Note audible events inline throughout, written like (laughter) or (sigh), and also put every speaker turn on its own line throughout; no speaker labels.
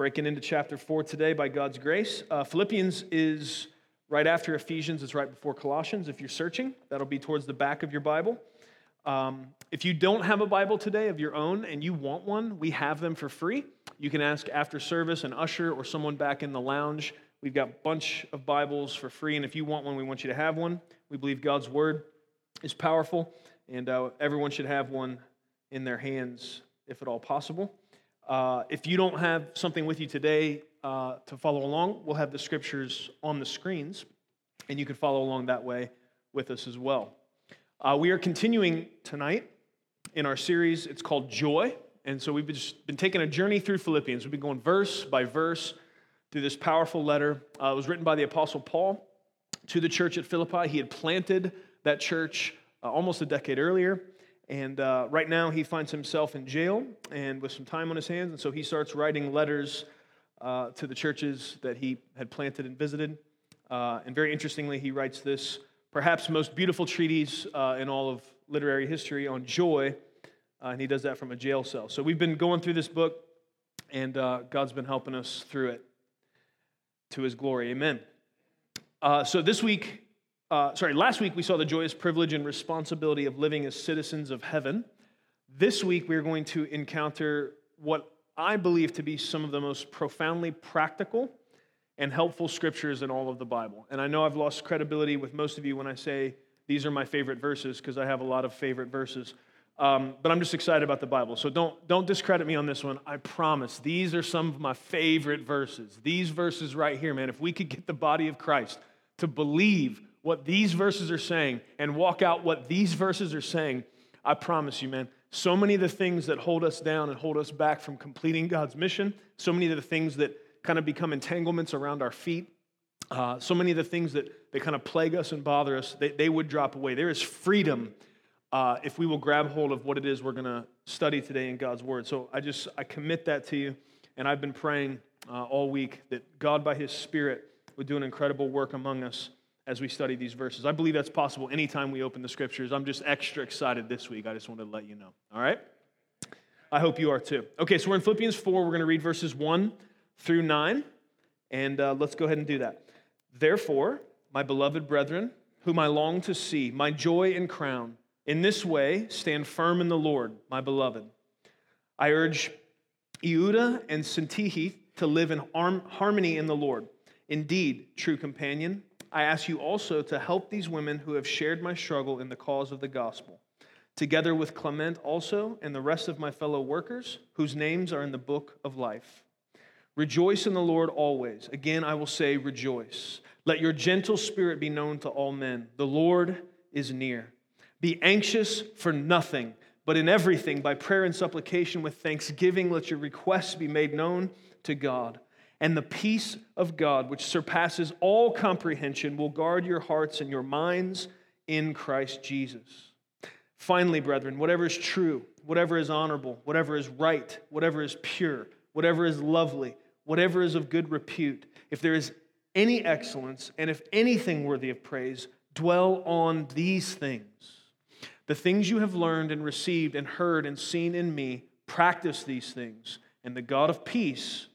Breaking into chapter 4 today by God's grace. Uh, Philippians is right after Ephesians, it's right before Colossians. If you're searching, that'll be towards the back of your Bible. Um, if you don't have a Bible today of your own and you want one, we have them for free. You can ask after service an usher or someone back in the lounge. We've got a bunch of Bibles for free, and if you want one, we want you to have one. We believe God's Word is powerful, and uh, everyone should have one in their hands if at all possible. Uh, if you don't have something with you today uh, to follow along, we'll have the scriptures on the screens, and you can follow along that way with us as well. Uh, we are continuing tonight in our series. It's called Joy. And so we've just been taking a journey through Philippians. We've been going verse by verse through this powerful letter. Uh, it was written by the Apostle Paul to the church at Philippi. He had planted that church uh, almost a decade earlier. And uh, right now, he finds himself in jail and with some time on his hands. And so he starts writing letters uh, to the churches that he had planted and visited. Uh, and very interestingly, he writes this perhaps most beautiful treatise uh, in all of literary history on joy. Uh, and he does that from a jail cell. So we've been going through this book, and God's been helping us through it to his glory. Amen. so this week, uh, sorry, last week we saw the joyous privilege and responsibility of living as citizens of heaven. This week we're going to encounter what I believe to be some of the most profoundly practical and helpful scriptures in all of the Bible. And I know I've lost credibility with most of you when I say these are my favorite verses because I have a lot of favorite verses. Um, but I'm just excited about the Bible. So don't, don't discredit me on this one. I promise. These are some of my favorite verses. These verses right here, man. If we could get the body of Christ to believe what these verses are saying and walk out what these verses are saying, I promise you, man, so many of the things that hold us down and hold us back from completing God's mission, so many of the things that kind of become entanglements around our feet, uh, so many of the things that, that kind of plague us and bother us, they, they would drop away. There is freedom uh, if we will grab hold of what it is we're going to study today in God's Word. So I just, I commit that to you. And I've been praying uh, all week that God, by His Spirit, would do an incredible work among us as we study these verses. I believe that's possible anytime we open the scriptures. I'm just extra excited this week. I just wanted to let you know. All right? I hope you are too. Okay, so we're in Philippians 4. We're going to read verses 1 through 9. And uh, let's go ahead and do that. Therefore, my beloved brethren, whom I long to see, my joy and crown, in this way stand firm in the Lord, my beloved. I urge Euodia and Syntyche to live in harmony in the Lord. Indeed, true companion, I ask you also to help these women who have shared my struggle in the cause of the gospel, together with Clement also and the rest of my fellow workers whose names are in the book of life. Rejoice in the Lord always. Again, I will say, rejoice. Let your gentle spirit be known to all men. The Lord is near. Be anxious for nothing, but in everything, by prayer and supplication with thanksgiving, let your requests be made known to God and the peace of God, which surpasses all comprehension, will guard your hearts and your minds in Christ Jesus. Finally, brethren, whatever is true, whatever is honorable, whatever is right, whatever is pure, whatever is lovely, whatever is of good repute, if there is any excellence and if anything worthy of praise, dwell on these things. The things you have learned and received and heard and seen in me, practice these things, and the God of peace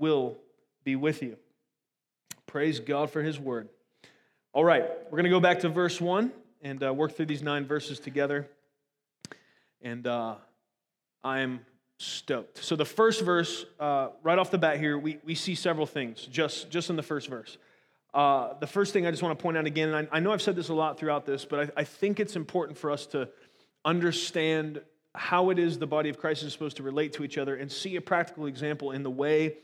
will be with you. Praise God for his word. All right, we're going to go back to verse 1 and uh, work through these nine verses together. And uh, I'm stoked. So, the first verse, uh, right off the bat here, we, we see several things just, just in the first verse. Uh, the first thing I just want to point out again, and I, I know I've said this a lot throughout this, but I, I think it's important for us to understand how it is the body of Christ is supposed to relate to each other and see a practical example in the way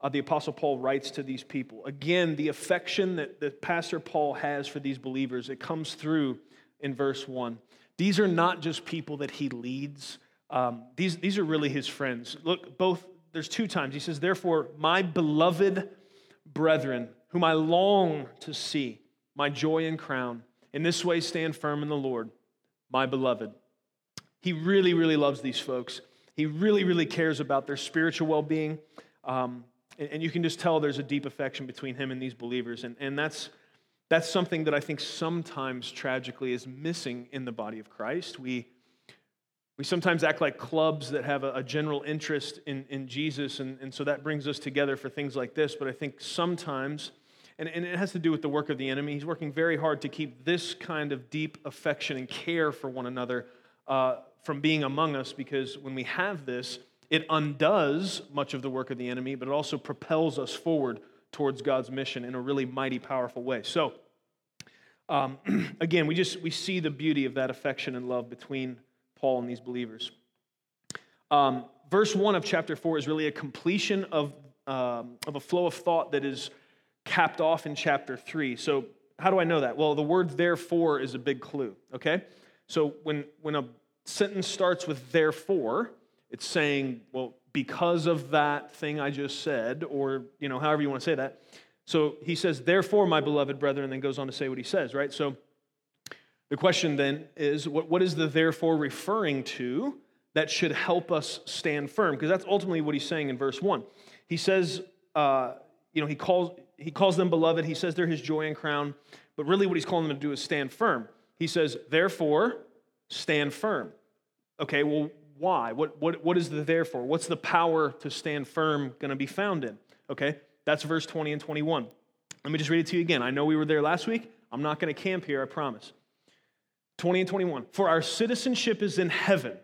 uh, the Apostle Paul writes to these people. Again, the affection that, that Pastor Paul has for these believers, it comes through in verse 1. These are not just people that he leads, um, these, these are really his friends. Look, both, there's two times. He says, Therefore, my beloved brethren, whom I long to see, my joy and crown. In this way, stand firm in the Lord, my beloved. He really, really loves these folks. He really, really cares about their spiritual well being. Um, and, and, you can just tell there's a deep affection between him and these believers. And, and that's, that's something that I think sometimes tragically is missing in the body of Christ. We, we sometimes act like clubs that have a, a general interest in, in Jesus, and, and so that brings us together for things like this. But I think sometimes, and, and it has to do with the work of the enemy, he's working very hard to keep this kind of deep affection and care for one another uh, from being among us, because when we have this, it undoes much of the work of the enemy, but it also propels us forward towards God's mission in a really mighty, powerful way. So, um, (clears throat) again, we just we see the beauty of that affection and love between Paul and these believers. Um, verse 1 of chapter 4 is really a completion of, um, of a flow of thought that is capped off in chapter 3. So, how do I know that? Well, the word therefore is a big clue, okay? So, when, when a sentence starts with therefore, it's saying, well, because of that thing I just said, or, you know, however you want to say that. So he says, therefore, my beloved brethren, and then goes on to say what he says, right? So the question then is what, what is the therefore referring to that should help us stand firm? Because that's ultimately what he's saying in verse 1. He says, uh, you know, he calls, he calls them beloved. He says they're his joy and crown. But really, what he's calling them to do is stand firm. He says, therefore, stand firm. Okay, well, why? What, what, what is the therefore? What's the power to stand firm going to be found in? Okay, that's verse 20 and 21. Let me just read it to you again. I know we were there last week. I'm not going to camp here, I promise. 20 and 21. For our citizenship is in heaven,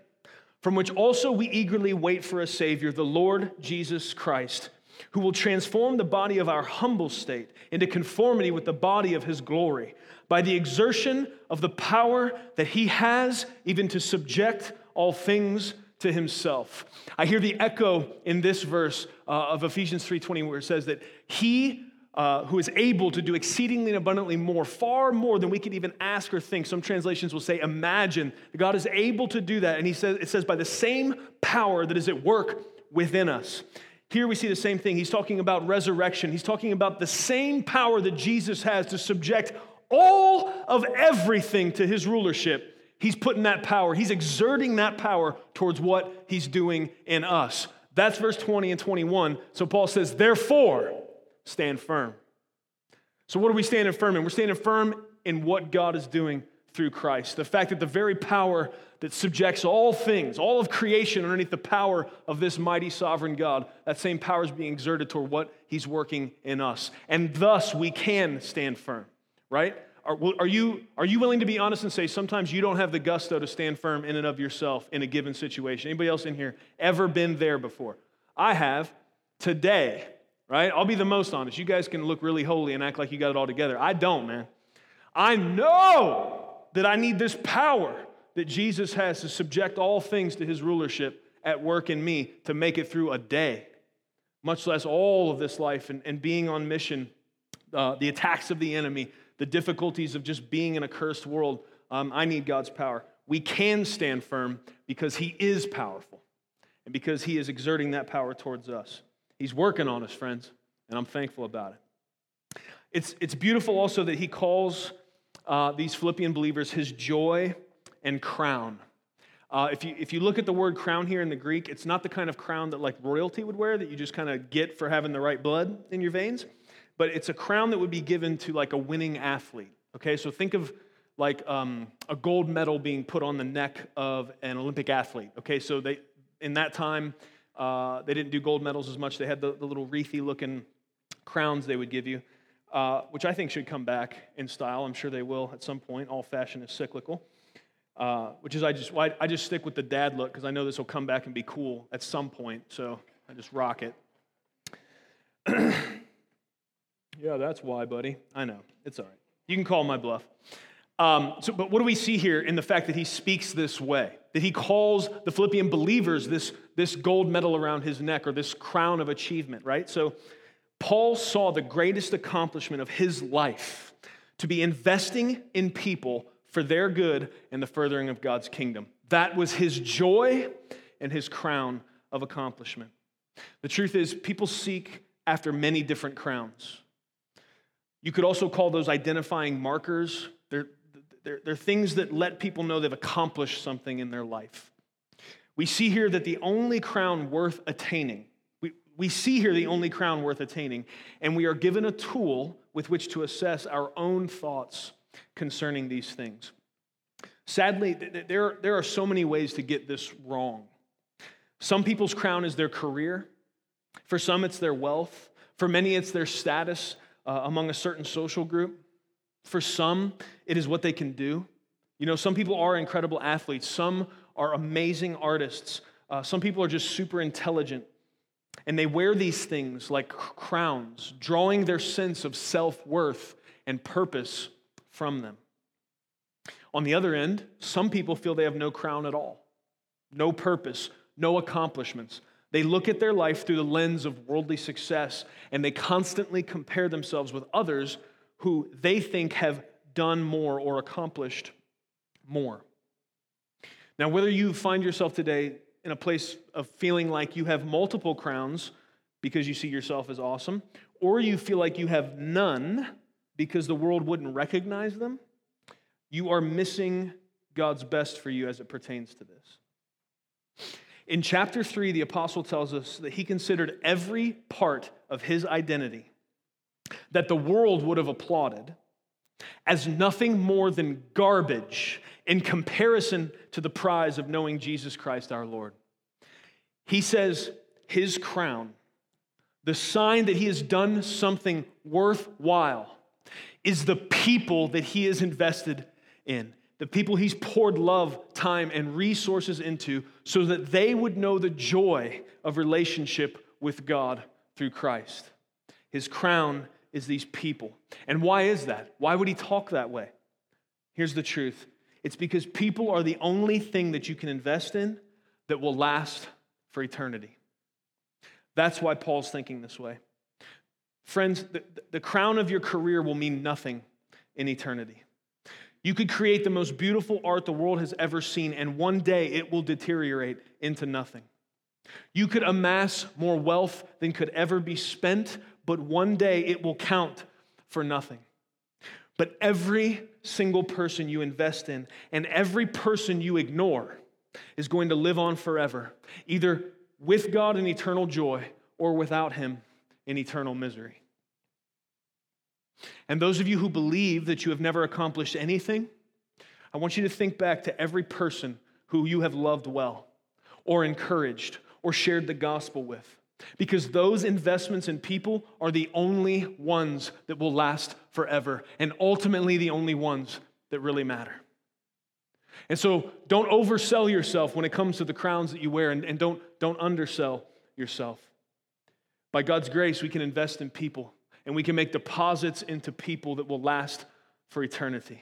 from which also we eagerly wait for a Savior, the Lord Jesus Christ, who will transform the body of our humble state into conformity with the body of his glory by the exertion of the power that he has, even to subject all things to himself. I hear the echo in this verse uh, of Ephesians 3:20 where it says that he uh, who is able to do exceedingly and abundantly more, far more than we could even ask or think. Some translations will say, imagine. God is able to do that. And he says, it says, by the same power that is at work within us. Here we see the same thing. He's talking about resurrection. He's talking about the same power that Jesus has to subject all of everything to his rulership. He's putting that power, he's exerting that power towards what he's doing in us. That's verse 20 and 21. So Paul says, therefore, stand firm. So, what are we standing firm in? We're standing firm in what God is doing through Christ. The fact that the very power that subjects all things, all of creation underneath the power of this mighty sovereign God, that same power is being exerted toward what He's working in us. And thus we can stand firm, right? Are, are, you, are you willing to be honest and say sometimes you don't have the gusto to stand firm in and of yourself in a given situation? Anybody else in here ever been there before? I have today right? I'll be the most honest. You guys can look really holy and act like you got it all together. I don't, man. I know that I need this power that Jesus has to subject all things to his rulership at work in me to make it through a day, much less all of this life and, and being on mission, uh, the attacks of the enemy, the difficulties of just being in a cursed world. Um, I need God's power. We can stand firm because he is powerful and because he is exerting that power towards us. He's working on us, friends, and I'm thankful about it. It's, it's beautiful also that he calls uh, these Philippian believers his joy and crown. Uh, if, you, if you look at the word crown here in the Greek, it's not the kind of crown that like royalty would wear that you just kind of get for having the right blood in your veins, but it's a crown that would be given to like a winning athlete. Okay, so think of like um, a gold medal being put on the neck of an Olympic athlete. Okay, so they in that time uh, they didn't do gold medals as much. They had the, the little wreathy looking crowns they would give you, uh, which I think should come back in style. I'm sure they will at some point. All fashion is cyclical. Uh, which is I just I, I just stick with the dad look because I know this will come back and be cool at some point. So I just rock it. (clears throat) yeah, that's why, buddy. I know it's all right. You can call my bluff. Um, so, but what do we see here in the fact that he speaks this way? That he calls the Philippian believers this, this gold medal around his neck or this crown of achievement, right? So, Paul saw the greatest accomplishment of his life to be investing in people for their good and the furthering of God's kingdom. That was his joy and his crown of accomplishment. The truth is, people seek after many different crowns. You could also call those identifying markers. They're, they're, they're things that let people know they've accomplished something in their life. We see here that the only crown worth attaining, we, we see here the only crown worth attaining, and we are given a tool with which to assess our own thoughts concerning these things. Sadly, there, there are so many ways to get this wrong. Some people's crown is their career, for some, it's their wealth, for many, it's their status uh, among a certain social group. For some, it is what they can do. You know, some people are incredible athletes, some are amazing artists, uh, some people are just super intelligent. And they wear these things like crowns, drawing their sense of self worth and purpose from them. On the other end, some people feel they have no crown at all, no purpose, no accomplishments. They look at their life through the lens of worldly success and they constantly compare themselves with others who they think have done more or accomplished more. Now, whether you find yourself today in a place of feeling like you have multiple crowns because you see yourself as awesome, or you feel like you have none because the world wouldn't recognize them, you are missing God's best for you as it pertains to this. In chapter 3, the apostle tells us that he considered every part of his identity that the world would have applauded as nothing more than garbage in comparison to the prize of knowing Jesus Christ our Lord. He says his crown, the sign that he has done something worthwhile, is the people that he has invested in the people he's poured love, time, and resources into so that they would know the joy of relationship with God through Christ. His crown is these people. And why is that? Why would he talk that way? Here's the truth it's because people are the only thing that you can invest in that will last for eternity. That's why Paul's thinking this way. Friends, the, the crown of your career will mean nothing in eternity. You could create the most beautiful art the world has ever seen, and one day it will deteriorate into nothing. You could amass more wealth than could ever be spent, but one day it will count for nothing. But every single person you invest in and every person you ignore is going to live on forever, either with God in eternal joy or without Him in eternal misery. And those of you who believe that you have never accomplished anything, I want you to think back to every person who you have loved well, or encouraged, or shared the gospel with. Because those investments in people are the only ones that will last forever, and ultimately the only ones that really matter. And so don't oversell yourself when it comes to the crowns that you wear, and, and don't, don't undersell yourself. By God's grace, we can invest in people and we can make deposits into people that will last for eternity.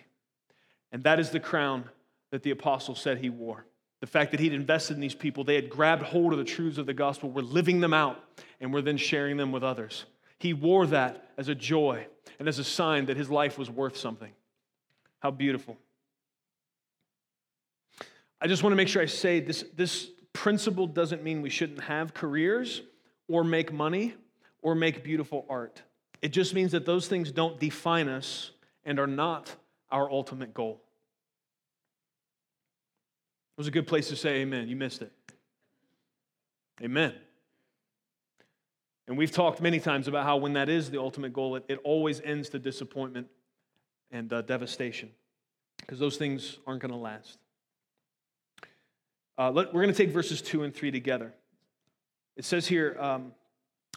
And that is the crown that the apostle said he wore. The fact that he'd invested in these people, they had grabbed hold of the truths of the gospel, were living them out, and were then sharing them with others. He wore that as a joy and as a sign that his life was worth something. How beautiful. I just want to make sure I say this, this principle doesn't mean we shouldn't have careers or make money or make beautiful art. It just means that those things don't define us and are not our ultimate goal. It was a good place to say amen. You missed it. Amen. And we've talked many times about how when that is the ultimate goal, it, it always ends to disappointment and uh, devastation because those things aren't going to last. Uh, let, we're going to take verses 2 and 3 together. It says here, um,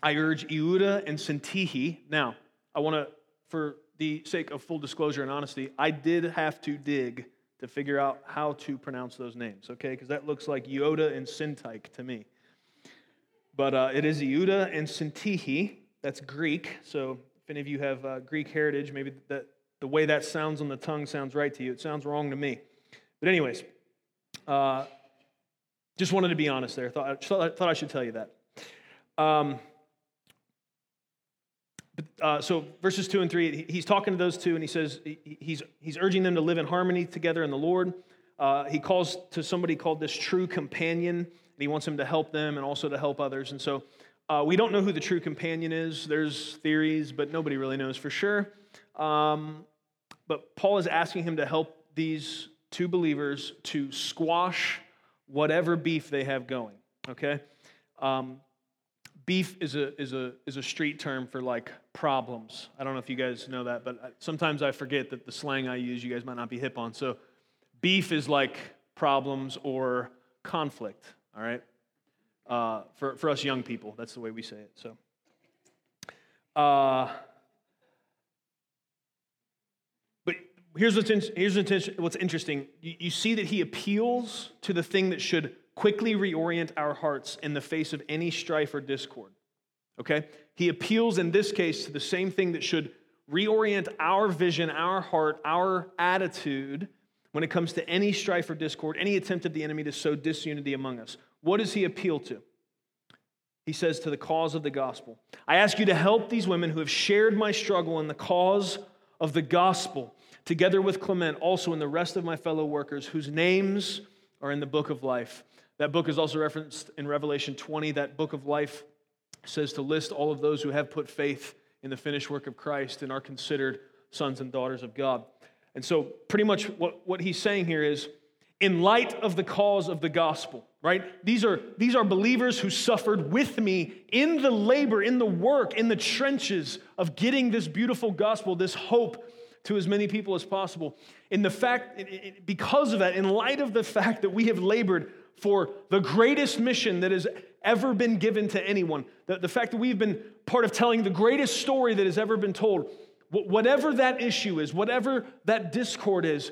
I urge Euodia and Sintihi. Now, I want to, for the sake of full disclosure and honesty, I did have to dig to figure out how to pronounce those names, okay? Because that looks like Yoda and Syntyche to me. But uh, it is Euodia and Sintihi. That's Greek. So if any of you have uh, Greek heritage, maybe that the way that sounds on the tongue sounds right to you. It sounds wrong to me. But anyways, uh, just wanted to be honest there. Thought, thought I should tell you that. Um, uh, so verses two and three, he's talking to those two, and he says he's, he's urging them to live in harmony together in the Lord. Uh, he calls to somebody called this true companion, and he wants him to help them and also to help others. And so Uh, we don't know who the true companion is. There's theories, but nobody really knows for sure. Um, but Paul is asking him to help these two believers to squash whatever beef they have going, okay? Um, beef is a, is, a, is a street term for like problems. I don't know if you guys know that, but sometimes I forget that the slang I use you guys might not be hip on. So beef is like problems or conflict, all right? Uh, for, for us young people, that's the way we say it. So, uh, but here's what's, in, here's what's interesting. You, you see that he appeals to the thing that should quickly reorient our hearts in the face of any strife or discord. Okay? He appeals in this case to the same thing that should reorient our vision, our heart, our attitude when it comes to any strife or discord, any attempt of the enemy to sow disunity among us. What does he appeal to? He says, to the cause of the gospel. I ask you to help these women who have shared my struggle in the cause of the gospel, together with Clement, also in the rest of my fellow workers whose names are in the book of life. That book is also referenced in Revelation 20. That book of life says to list all of those who have put faith in the finished work of Christ and are considered sons and daughters of God. And so, pretty much what, what he's saying here is in light of the cause of the gospel, right? These are, these are believers who suffered with me in the labor, in the work, in the trenches of getting this beautiful gospel, this hope to as many people as possible. In the fact, because of that, in light of the fact that we have labored for the greatest mission that has ever been given to anyone. The, the fact that we've been part of telling the greatest story that has ever been told. Whatever that issue is, whatever that discord is,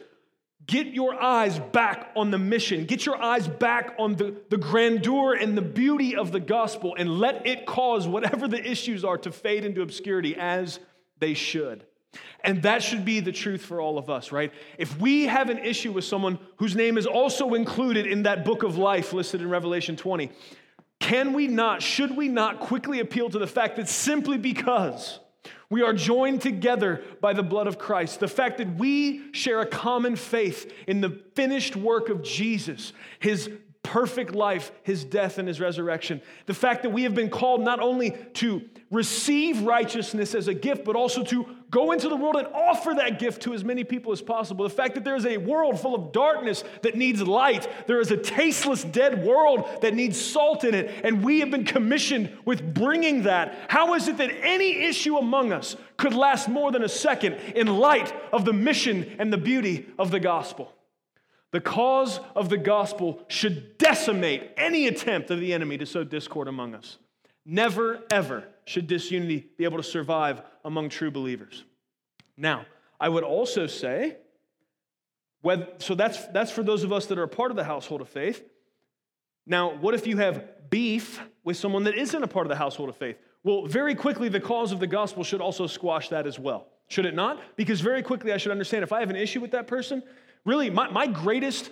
get your eyes back on the mission. Get your eyes back on the, the grandeur and the beauty of the gospel and let it cause whatever the issues are to fade into obscurity as they should. And that should be the truth for all of us, right? If we have an issue with someone whose name is also included in that book of life listed in Revelation 20, can we not, should we not quickly appeal to the fact that simply because we are joined together by the blood of Christ, the fact that we share a common faith in the finished work of Jesus, his perfect life, his death, and his resurrection. The fact that we have been called not only to receive righteousness as a gift, but also to go into the world and offer that gift to as many people as possible. The fact that there is a world full of darkness that needs light, there is a tasteless, dead world that needs salt in it, and we have been commissioned with bringing that. How is it that any issue among us could last more than a second in light of the mission and the beauty of the gospel? The cause of the gospel should decimate any attempt of the enemy to sow discord among us. Never, ever should disunity be able to survive among true believers. Now, I would also say, so that's, that's for those of us that are a part of the household of faith. Now, what if you have beef with someone that isn't a part of the household of faith? Well, very quickly, the cause of the gospel should also squash that as well. Should it not? Because very quickly, I should understand if I have an issue with that person, Really, my, my greatest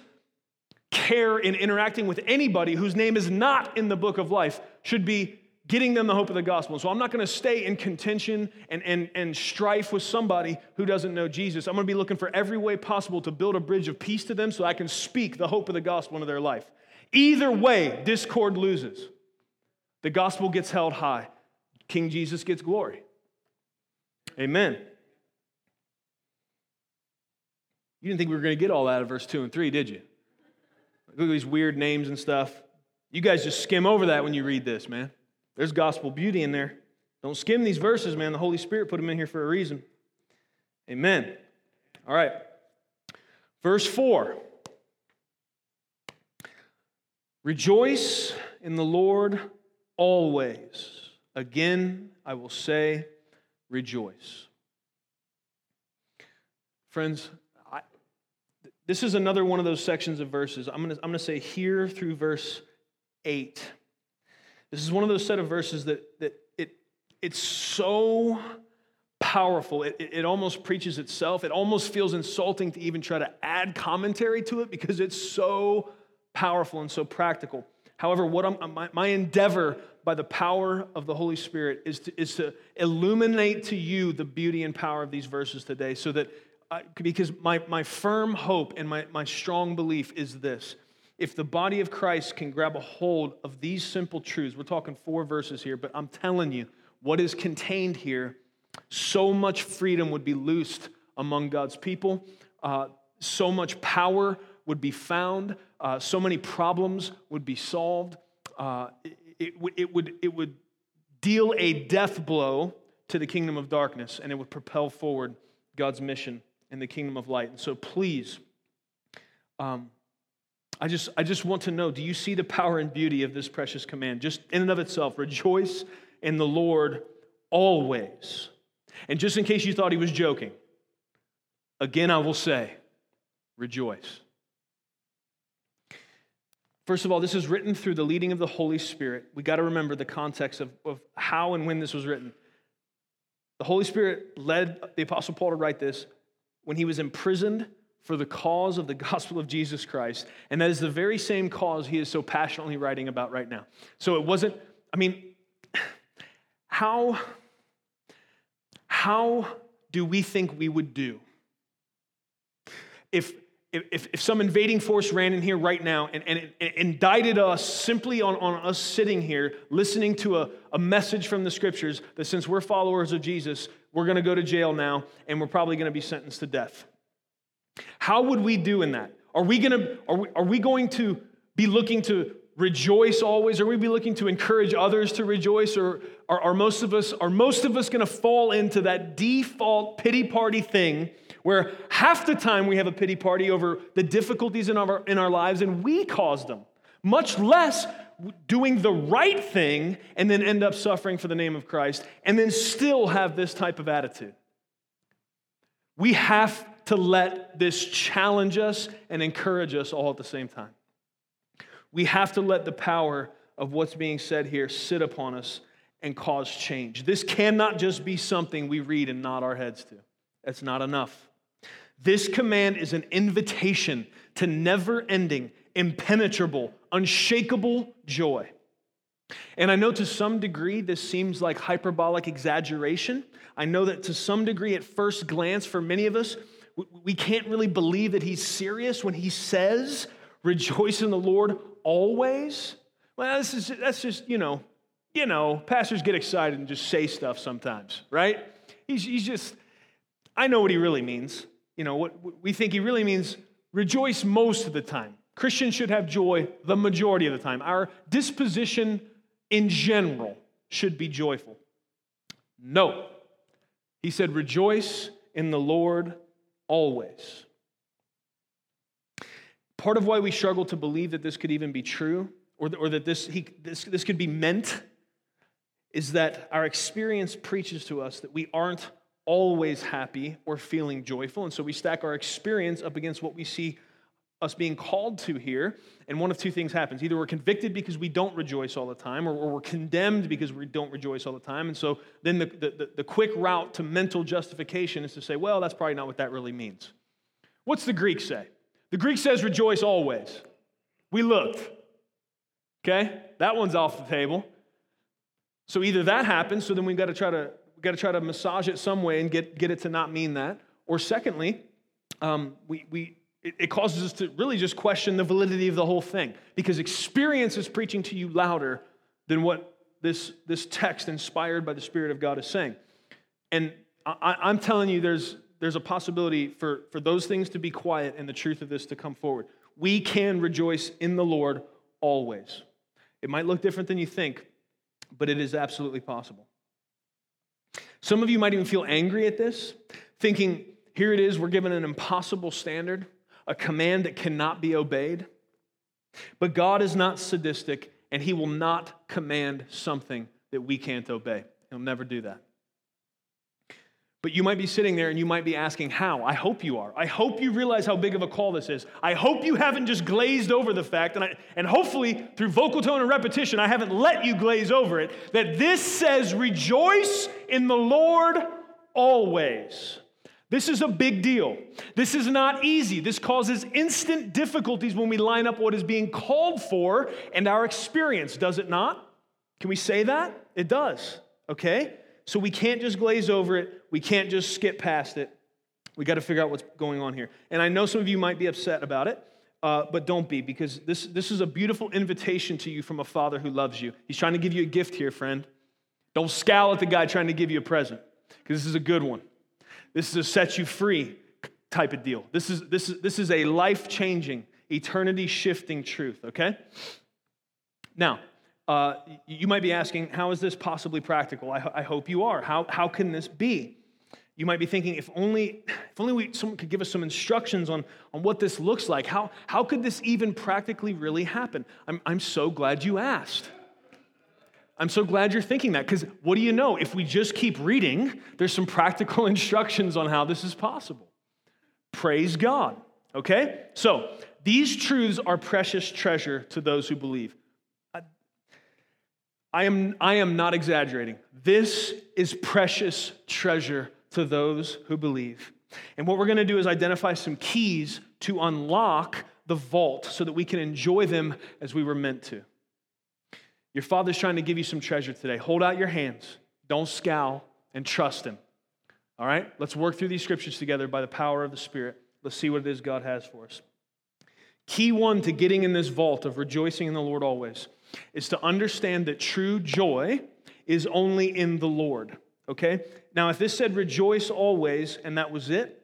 care in interacting with anybody whose name is not in the book of life should be getting them the hope of the gospel. So I'm not going to stay in contention and, and, and strife with somebody who doesn't know Jesus. I'm going to be looking for every way possible to build a bridge of peace to them so I can speak the hope of the gospel into their life. Either way, discord loses. The gospel gets held high. King Jesus gets glory. Amen. You didn't think we were going to get all that of verse 2 and 3, did you? Look at these weird names and stuff. You guys just skim over that when you read this, man. There's gospel beauty in there. Don't skim these verses, man. The Holy Spirit put them in here for a reason. Amen. All right. Verse 4 Rejoice in the Lord always. Again, I will say, rejoice. Friends, this is another one of those sections of verses. I'm going to, I'm going to say here through verse 8. This is one of those set of verses that, that it, it's so powerful. It, it, almost preaches itself. It almost feels insulting to even try to add commentary to it because it's so powerful and so practical. However, what I'm, my, my endeavor by the power of the Holy Spirit is to, is to illuminate to you the beauty and power of these verses today so that because my, my firm hope and my, my strong belief is this if the body of Christ can grab a hold of these simple truths, we're talking four verses here, but I'm telling you, what is contained here, so much freedom would be loosed among God's people. Uh, so much power would be found. Uh, so many problems would be solved. Uh, it, it, it, would, it would deal a death blow to the kingdom of darkness and it would propel forward God's mission in the kingdom of light. And so please, um, I just, I just want to know do you see the power and beauty of this precious command? Just in and of itself, rejoice in the Lord always. And just in case you thought he was joking, again I will say, rejoice. First of all, this is written through the leading of the Holy Spirit. We got to remember the context of, of how and when this was written. The Holy Spirit led the Apostle Paul to write this when he was imprisoned for the cause of the (laughs) gospel of Jesus Christ. And that is the very same cause he is so passionately writing about right now. So it wasn't, I mean, (sighs) how, how do we think we would do if, if, if some invading force ran in here right now and, and, and indicted us simply on, on us sitting here listening to a, a message from the scriptures that since we're followers of Jesus, we're going to go to jail now and we're probably going to be sentenced to death? How would we do in that? Are we to, are we, are we going to be looking to rejoice always? Are we be looking to encourage others to rejoice? Or are, are most of us, are most of us going to fall into that default pity party thing where half the time we have a pity party over the difficulties in our, in our lives and we caused them, much less doing the right thing and then end up suffering for the name of Christ and then still have this type of attitude? We have to let this challenge us and encourage us all at the same time. We have to let the power of what's being said here sit upon us and cause change. This cannot just be something we read and nod our heads to. That's not enough. This command is an invitation to never ending, impenetrable, unshakable joy. And I know to some degree this seems like hyperbolic exaggeration. I know that to some degree, at first glance, for many of us, we can't really believe that he's serious when he says, rejoice in the Lord always. Well, this is, that's just, you know, you know, pastors get excited and just say stuff sometimes, right? He's, he's just, I know what he really means. You know, what we think he really means rejoice most of the time. Christians should have joy the majority of the time. Our disposition in general should be joyful. No. He said, rejoice in the Lord always. Part of why we struggle to believe that this could even be true or, or that this, he, this, this could be meant is that our experience preaches to us that we aren't always happy or feeling joyful. And so we stack our experience up against what we see us being called to here, and one of two things happens. Either we're convicted because we don't rejoice all the time, or, we're condemned because we don't rejoice all the time. And so then the, the, the quick route to mental justification is to say, well, that's probably not what that really means. What's the Greek say? The Greek says rejoice always. We looked. Okay? That one's off the table. So either that happens, so then we've got to try to we've got to try to massage it some way and get, get it to not mean that. Or secondly, um, we, we it, it causes us to really just question the validity of the whole thing because experience is preaching to you louder than what this, this text inspired by the Spirit of God is saying. And I, I'm telling you, there's, there's a possibility for, for those things to be quiet and the truth of this to come forward. We can rejoice in the Lord always. It might look different than you think, but it is absolutely possible. Some of you might even feel angry at this, thinking, here it is, we're given an impossible standard a command that cannot be obeyed. But God is not sadistic, and He will not command something that we can't obey. He'll never do that. But you might be sitting there and you might be asking, How? I hope you are. I hope you realize how big of a call this is. I hope you haven't just glazed over the fact, and, I, and hopefully through vocal tone and repetition, I haven't let you glaze over it, that this says, Rejoice in the Lord always. This is a big deal. This is not easy. This causes instant difficulties when we line up what is being called for and our experience, does it not? Can we say that? It does, okay? So we can't just glaze over it, we can't just skip past it. We got to figure out what's going on here. And I know some of you might be upset about it, uh, but don't be, because this, this is a beautiful invitation to you from a father who loves you. He's trying to give you a gift here, friend. Don't scowl at the guy trying to give you a present, because this is a good one. This is a set you free type of deal. This is, this is, this is a life changing, eternity shifting truth, okay? Now, uh, you might be asking, how is this possibly practical? I, I hope you are. How, how can this be? You might be thinking, if only, if only we, someone could give us some instructions on, on what this looks like. How, how could this even practically really happen? I'm, I'm so glad you asked. I'm so glad you're thinking that because what do you know? If we just keep reading, there's some practical (laughs) instructions on how this is possible. Praise God. Okay? So, these truths are precious treasure to those who believe. I am, I am not exaggerating. This is precious treasure to those who believe. And what we're going to do is identify some keys to unlock the vault so that we can enjoy them as we were meant to. Your Father's trying to give you some treasure today. Hold out your hands, don't scowl, and trust Him. All right? Let's work through these scriptures together by the power of the Spirit. Let's see what it is God has for us. Key one to getting in this vault of rejoicing in the Lord always is to understand that true joy is only in the Lord. Okay? Now, if this said rejoice always and that was it,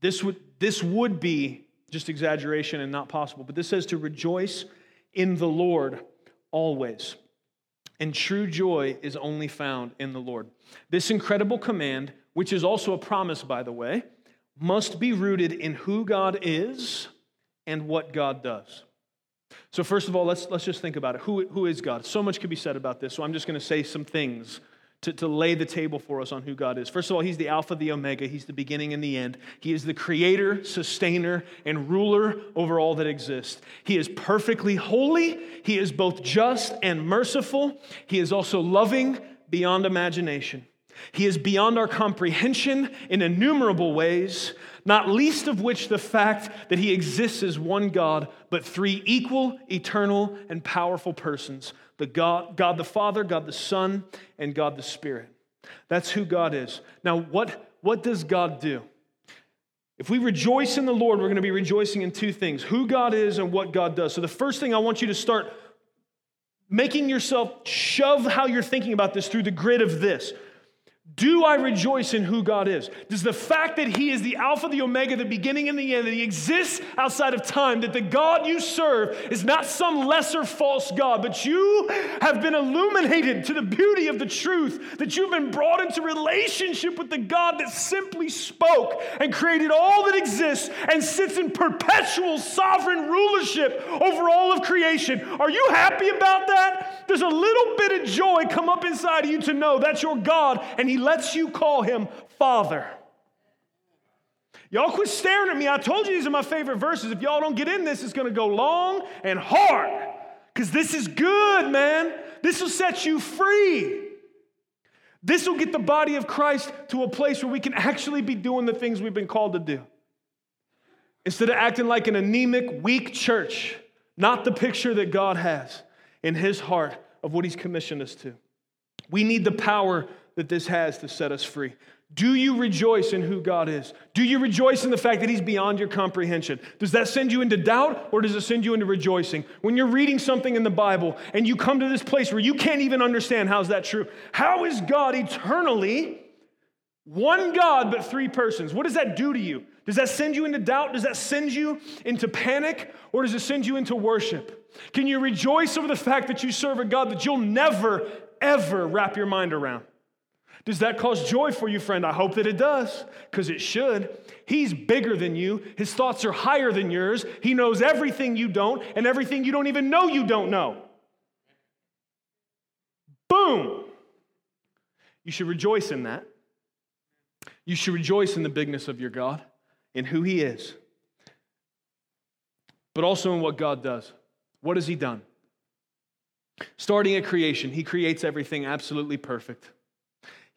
this would, this would be just exaggeration and not possible. But this says to rejoice in the Lord always. And true joy is only found in the Lord. This incredible command, which is also a promise, by the way, must be rooted in who God is and what God does. So, first of all, let's, let's just think about it. Who, who is God? So much could be said about this, so I'm just going to say some things to, to lay the table for us on who God is. First of all, He's the Alpha, the Omega. He's the beginning and the end. He is the creator, sustainer, and ruler over all that exists. He is perfectly holy. He is both just and merciful. He is also loving beyond imagination. He is beyond our comprehension in innumerable ways, not least of which the fact that he exists as one God, but three equal, eternal, and powerful persons the God, God the Father, God the Son, and God the Spirit. That's who God is. Now, what, what does God do? If we rejoice in the Lord, we're going to be rejoicing in two things who God is and what God does. So, the first thing I want you to start making yourself shove how you're thinking about this through the grid of this. Do I rejoice in who God is? Does the fact that He is the Alpha, the Omega, the beginning and the end, that He exists outside of time, that the God you serve is not some lesser false God, but you have been illuminated to the beauty of the truth, that you've been brought into relationship with the God that simply spoke and created all that exists and sits in perpetual sovereign rulership over all of creation? Are you happy about that? There's a little bit of joy come up inside of you to know that's your God and He lets you call him Father. Y'all quit staring at me. I told you these are my favorite verses. If y'all don't get in this, it's going to go long and hard because this is good, man. This will set you free. This will get the body of Christ to a place where we can actually be doing the things we've been called to do. Instead of acting like an anemic, weak church, not the picture that God has in His heart of what He's commissioned us to. We need the power that this has to set us free. Do you rejoice in who God is? Do you rejoice in the fact that He's beyond your comprehension? Does that send you into doubt or does it send you into rejoicing? When you're reading something in the Bible and you come to this place where you can't even understand how's that true? How is God eternally one God but three persons? What does that do to you? Does that send you into doubt? Does that send you into panic or does it send you into worship? Can you rejoice over the fact that you serve a God that you'll never, ever wrap your mind around? Does that cause joy for you, friend? I hope that it does, because it should. He's bigger than you. His thoughts are higher than yours. He knows everything you don't and everything you don't even know you don't know. Boom! You should rejoice in that. You should rejoice in the bigness of your God, in who He is, but also in what God does. What has He done? Starting at creation, He creates everything absolutely perfect.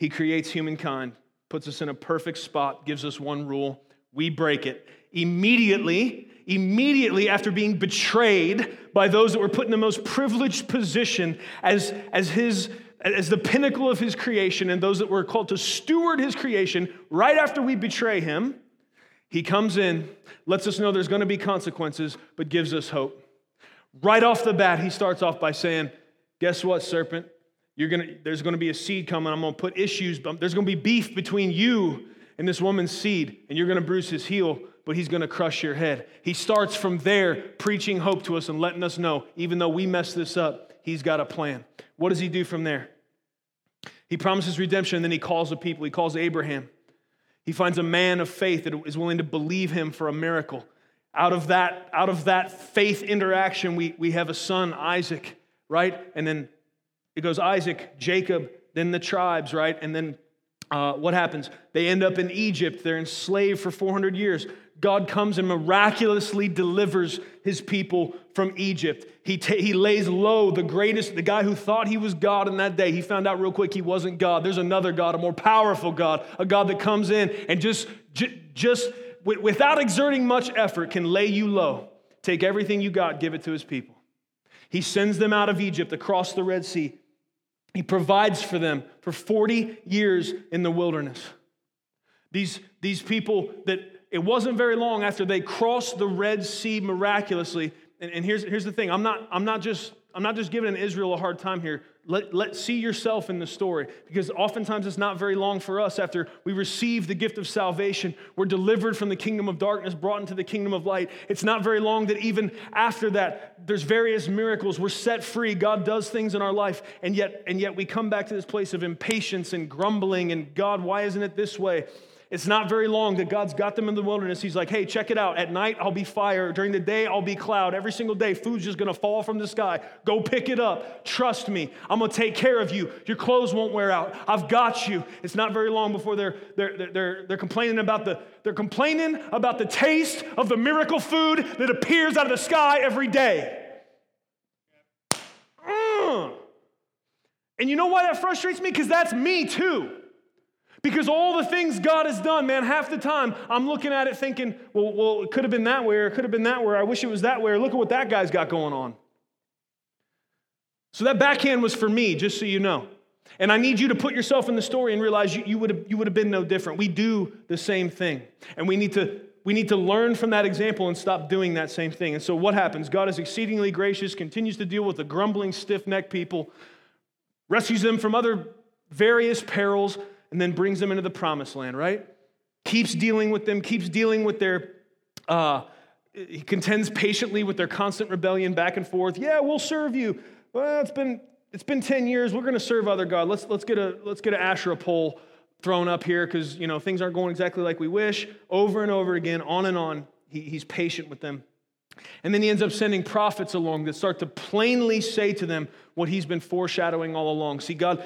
He creates humankind, puts us in a perfect spot, gives us one rule. We break it. Immediately, immediately after being betrayed by those that were put in the most privileged position as, as his as the pinnacle of his creation and those that were called to steward his creation right after we betray him He comes in, lets us know there's going to be consequences, but gives us hope. Right off the bat, he starts off by saying, Guess what, serpent? You're gonna, there's going to be a seed coming. I'm going to put issues, there's going to be beef between you and this woman's seed, and you're going to bruise his heel, but he's going to crush your head. He starts from there preaching hope to us and letting us know, even though we mess this up, he's got a plan. What does he do from there? He promises redemption, and then he calls the people. He calls Abraham. He finds a man of faith that is willing to believe him for a miracle. Out of that, out of that faith interaction, we, we have a son, Isaac, right? And then it goes Isaac, Jacob, then the tribes, right? And then uh, what happens? They end up in Egypt. They're enslaved for 400 years. God comes and miraculously delivers his people from Egypt. He, ta- he lays low the greatest, the guy who thought he was God in that day. He found out real quick he wasn't God. There's another God, a more powerful God, a God that comes in and just, j- just w- without exerting much effort can lay you low, take everything you got, give it to his people. He sends them out of Egypt across the Red Sea. He provides for them for 40 years in the wilderness. These, these people that it wasn't very long after they crossed the Red Sea miraculously. And, and here's, here's the thing I'm not, I'm, not just, I'm not just giving Israel a hard time here. Let, let see yourself in the story because oftentimes it's not very long for us after we receive the gift of salvation. We're delivered from the kingdom of darkness, brought into the kingdom of light. It's not very long that even after that, there's various miracles. We're set free. God does things in our life, and yet, and yet we come back to this place of impatience and grumbling and God, why isn't it this way? It's not very long that God's got them in the wilderness. He's like, hey, check it out. At night, I'll be fire. During the day, I'll be cloud. Every single day, food's just gonna fall from the sky. Go pick it up. Trust me. I'm gonna take care of you. Your clothes won't wear out. I've got you. It's not very long before they're, they're, they're, they're complaining about the they're complaining about the taste of the miracle food that appears out of the sky every day. Mm. And you know why that frustrates me? Because that's me too. Because all the things God has done, man, half the time I'm looking at it thinking, well, well it could have been that way, or it could have been that way, I wish it was that way, or look at what that guy's got going on. So that backhand was for me, just so you know. And I need you to put yourself in the story and realize you, you, would have, you would have been no different. We do the same thing. And we need to we need to learn from that example and stop doing that same thing. And so, what happens? God is exceedingly gracious, continues to deal with the grumbling, stiff necked people, rescues them from other various perils, and then brings them into the promised land, right? Keeps dealing with them, keeps dealing with their, uh, he contends patiently with their constant rebellion back and forth. Yeah, we'll serve you. Well, it's been, it's been 10 years. We're going to serve other God. Let's, let's get a, let's get an Asherah pole thrown up here because, you know, things aren't going exactly like we wish. Over and over again, on and on. He, he's patient with them. And then he ends up sending prophets along that start to plainly say to them what he's been foreshadowing all along. See, God,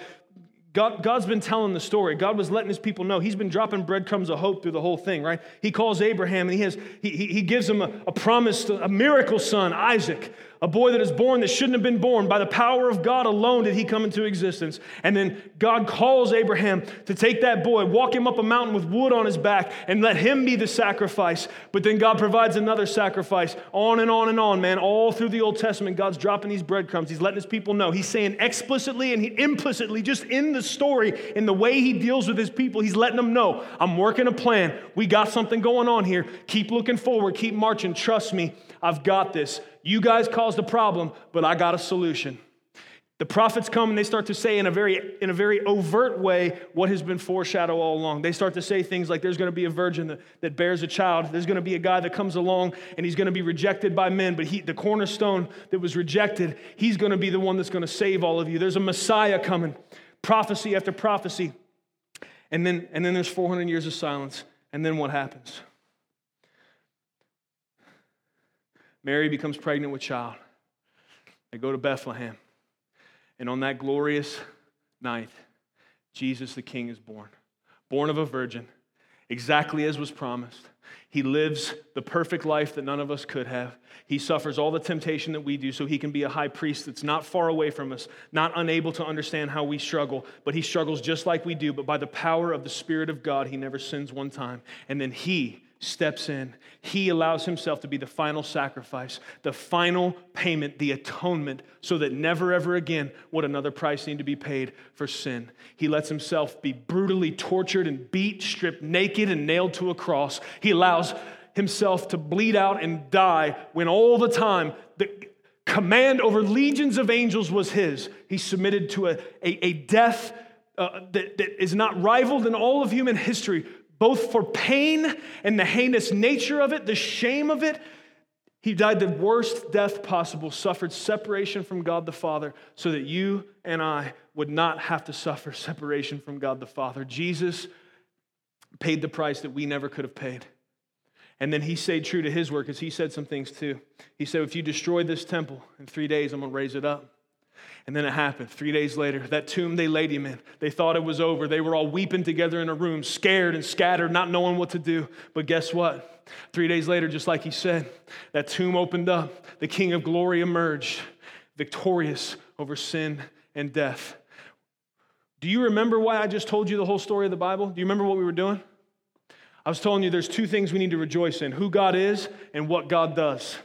God, God's been telling the story. God was letting his people know. He's been dropping breadcrumbs of hope through the whole thing, right? He calls Abraham and he, has, he, he gives him a, a promise, a miracle son, Isaac a boy that is born that shouldn't have been born. By the power of God alone did he come into existence. And then God calls Abraham to take that boy, walk him up a mountain with wood on his back, and let him be the sacrifice. But then God provides another sacrifice. On and on and on, man. All through the Old Testament, God's dropping these breadcrumbs. He's letting his people know. He's saying explicitly and implicitly, just in the story, in the way he deals with his people, he's letting them know I'm working a plan. We got something going on here. Keep looking forward, keep marching. Trust me, I've got this. You guys caused a problem, but I got a solution. The prophets come and they start to say in a very, in a very overt way what has been foreshadowed all along. They start to say things like there's going to be a virgin that, that bears a child. There's going to be a guy that comes along and he's going to be rejected by men, but he, the cornerstone that was rejected, he's going to be the one that's going to save all of you. There's a Messiah coming. Prophecy after prophecy. And then, and then there's 400 years of silence. And then what happens? Mary becomes pregnant with child. They go to Bethlehem. And on that glorious night, Jesus the King is born. Born of a virgin, exactly as was promised. He lives the perfect life that none of us could have. He suffers all the temptation that we do so he can be a high priest that's not far away from us, not unable to understand how we struggle, but he struggles just like we do. But by the power of the Spirit of God, he never sins one time. And then he steps in. He allows himself to be the final sacrifice, the final payment, the atonement, so that never, ever again would another price need to be paid for sin. He lets himself be brutally tortured and beat, stripped naked, and nailed to a cross. He allows himself to bleed out and die when all the time the command over legions of angels was his. He submitted to a, a, a death uh, that, that is not rivaled in all of human history, both for pain and the heinous nature of it, the shame of it. He died the worst death possible, suffered separation from God the Father, so that you and I would not have to suffer (laughs) separation from God the Father. Jesus paid the price that we never could have paid. And then he stayed true to his word because he said some things too. He said, If you destroy this temple in three days, I'm going to raise it up. And then it happened. Three days later, that tomb they laid him in, they thought it was over. They were all weeping together in a room, scared and scattered, not knowing what to do. But guess what? Three days later, just like he said, that tomb opened up. The King of Glory emerged, victorious over sin and death. Do you remember why I just told you the whole story of the Bible? Do you remember what we were doing? I was telling you there's two things we need to rejoice in who God is and what God does.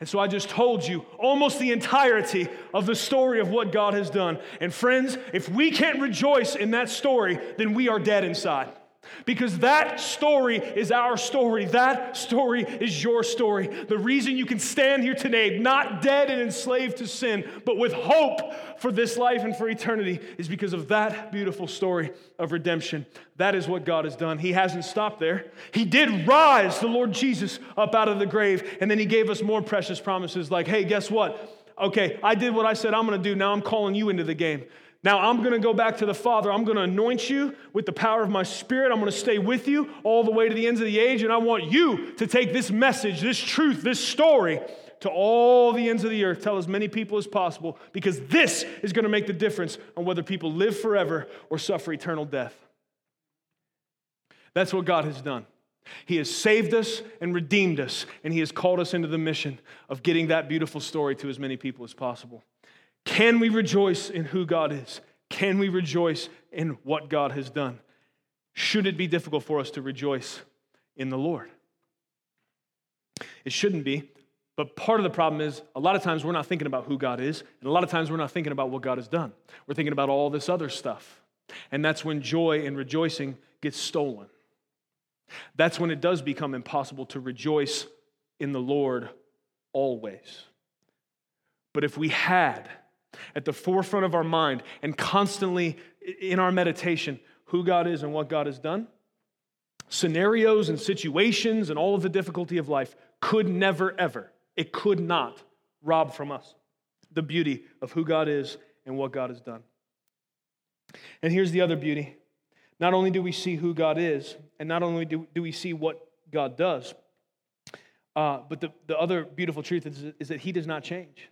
And so I just told you almost the entirety of the story of what God has done. And friends, if we can't rejoice in that story, then we are dead inside. Because that story is our story. That story is your story. The reason you can stand here today, not dead and enslaved to sin, but with hope for this life and for eternity, is because of that beautiful story of redemption. That is what God has done. He hasn't stopped there. He did rise the Lord Jesus up out of the grave, and then He gave us more precious promises like, hey, guess what? Okay, I did what I said I'm to do. Now I'm calling you into the game. Now I'm going to go back to the Father. I'm going to anoint you with the power of my Spirit. I'm going to stay with you all the way to the ends of the age. And I want you to take this message, this truth, this story to all the ends of the earth. Tell as many people as possible because this is going to make the difference on whether people live forever or suffer eternal death. That's what God has done. He has saved us and redeemed us, and He has called us into the mission of getting that beautiful story to as many people as possible. Can we rejoice in who God is? Can we rejoice in what God has done? Should it be difficult for us to rejoice in the Lord? It shouldn't be, but part of the problem is a lot of times we're not thinking about who God is, and a lot of times we're not thinking about what God has done. We're thinking about all this other stuff. And that's when joy and rejoicing gets stolen. That's when it does become impossible to rejoice in the Lord always. But if we had at the forefront of our mind and constantly in our meditation who God is and what God has done, scenarios and situations and all of the difficulty of life could never, ever, it could not rob from us the beauty of who God is and what God has done. And here's the other beauty not only do we see who God is, and not only do, do we see what God does, uh, but the, the other beautiful truth is, is that He does not change.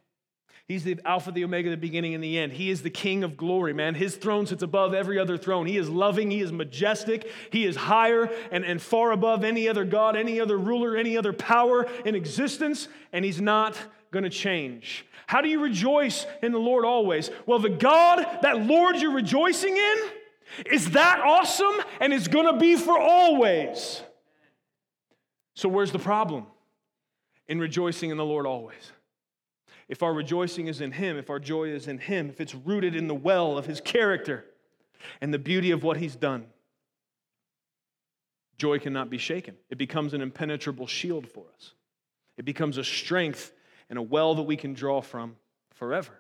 He's the Alpha, the Omega, the beginning and the end. He is the King of glory, man. His throne sits above every other throne. He is loving, He is majestic, He is higher and, and far above any other God, any other ruler, any other power in existence, and He's not going to change. How do you rejoice in the Lord always? Well, the God, that Lord you're rejoicing in, is that awesome and is going to be for always. So, where's the problem in rejoicing in the Lord always? If our rejoicing is in Him, if our joy is in Him, if it's rooted in the well of His character and the beauty of what He's done, joy cannot be shaken. It becomes an impenetrable shield for us, it becomes a strength and a well that we can draw from forever.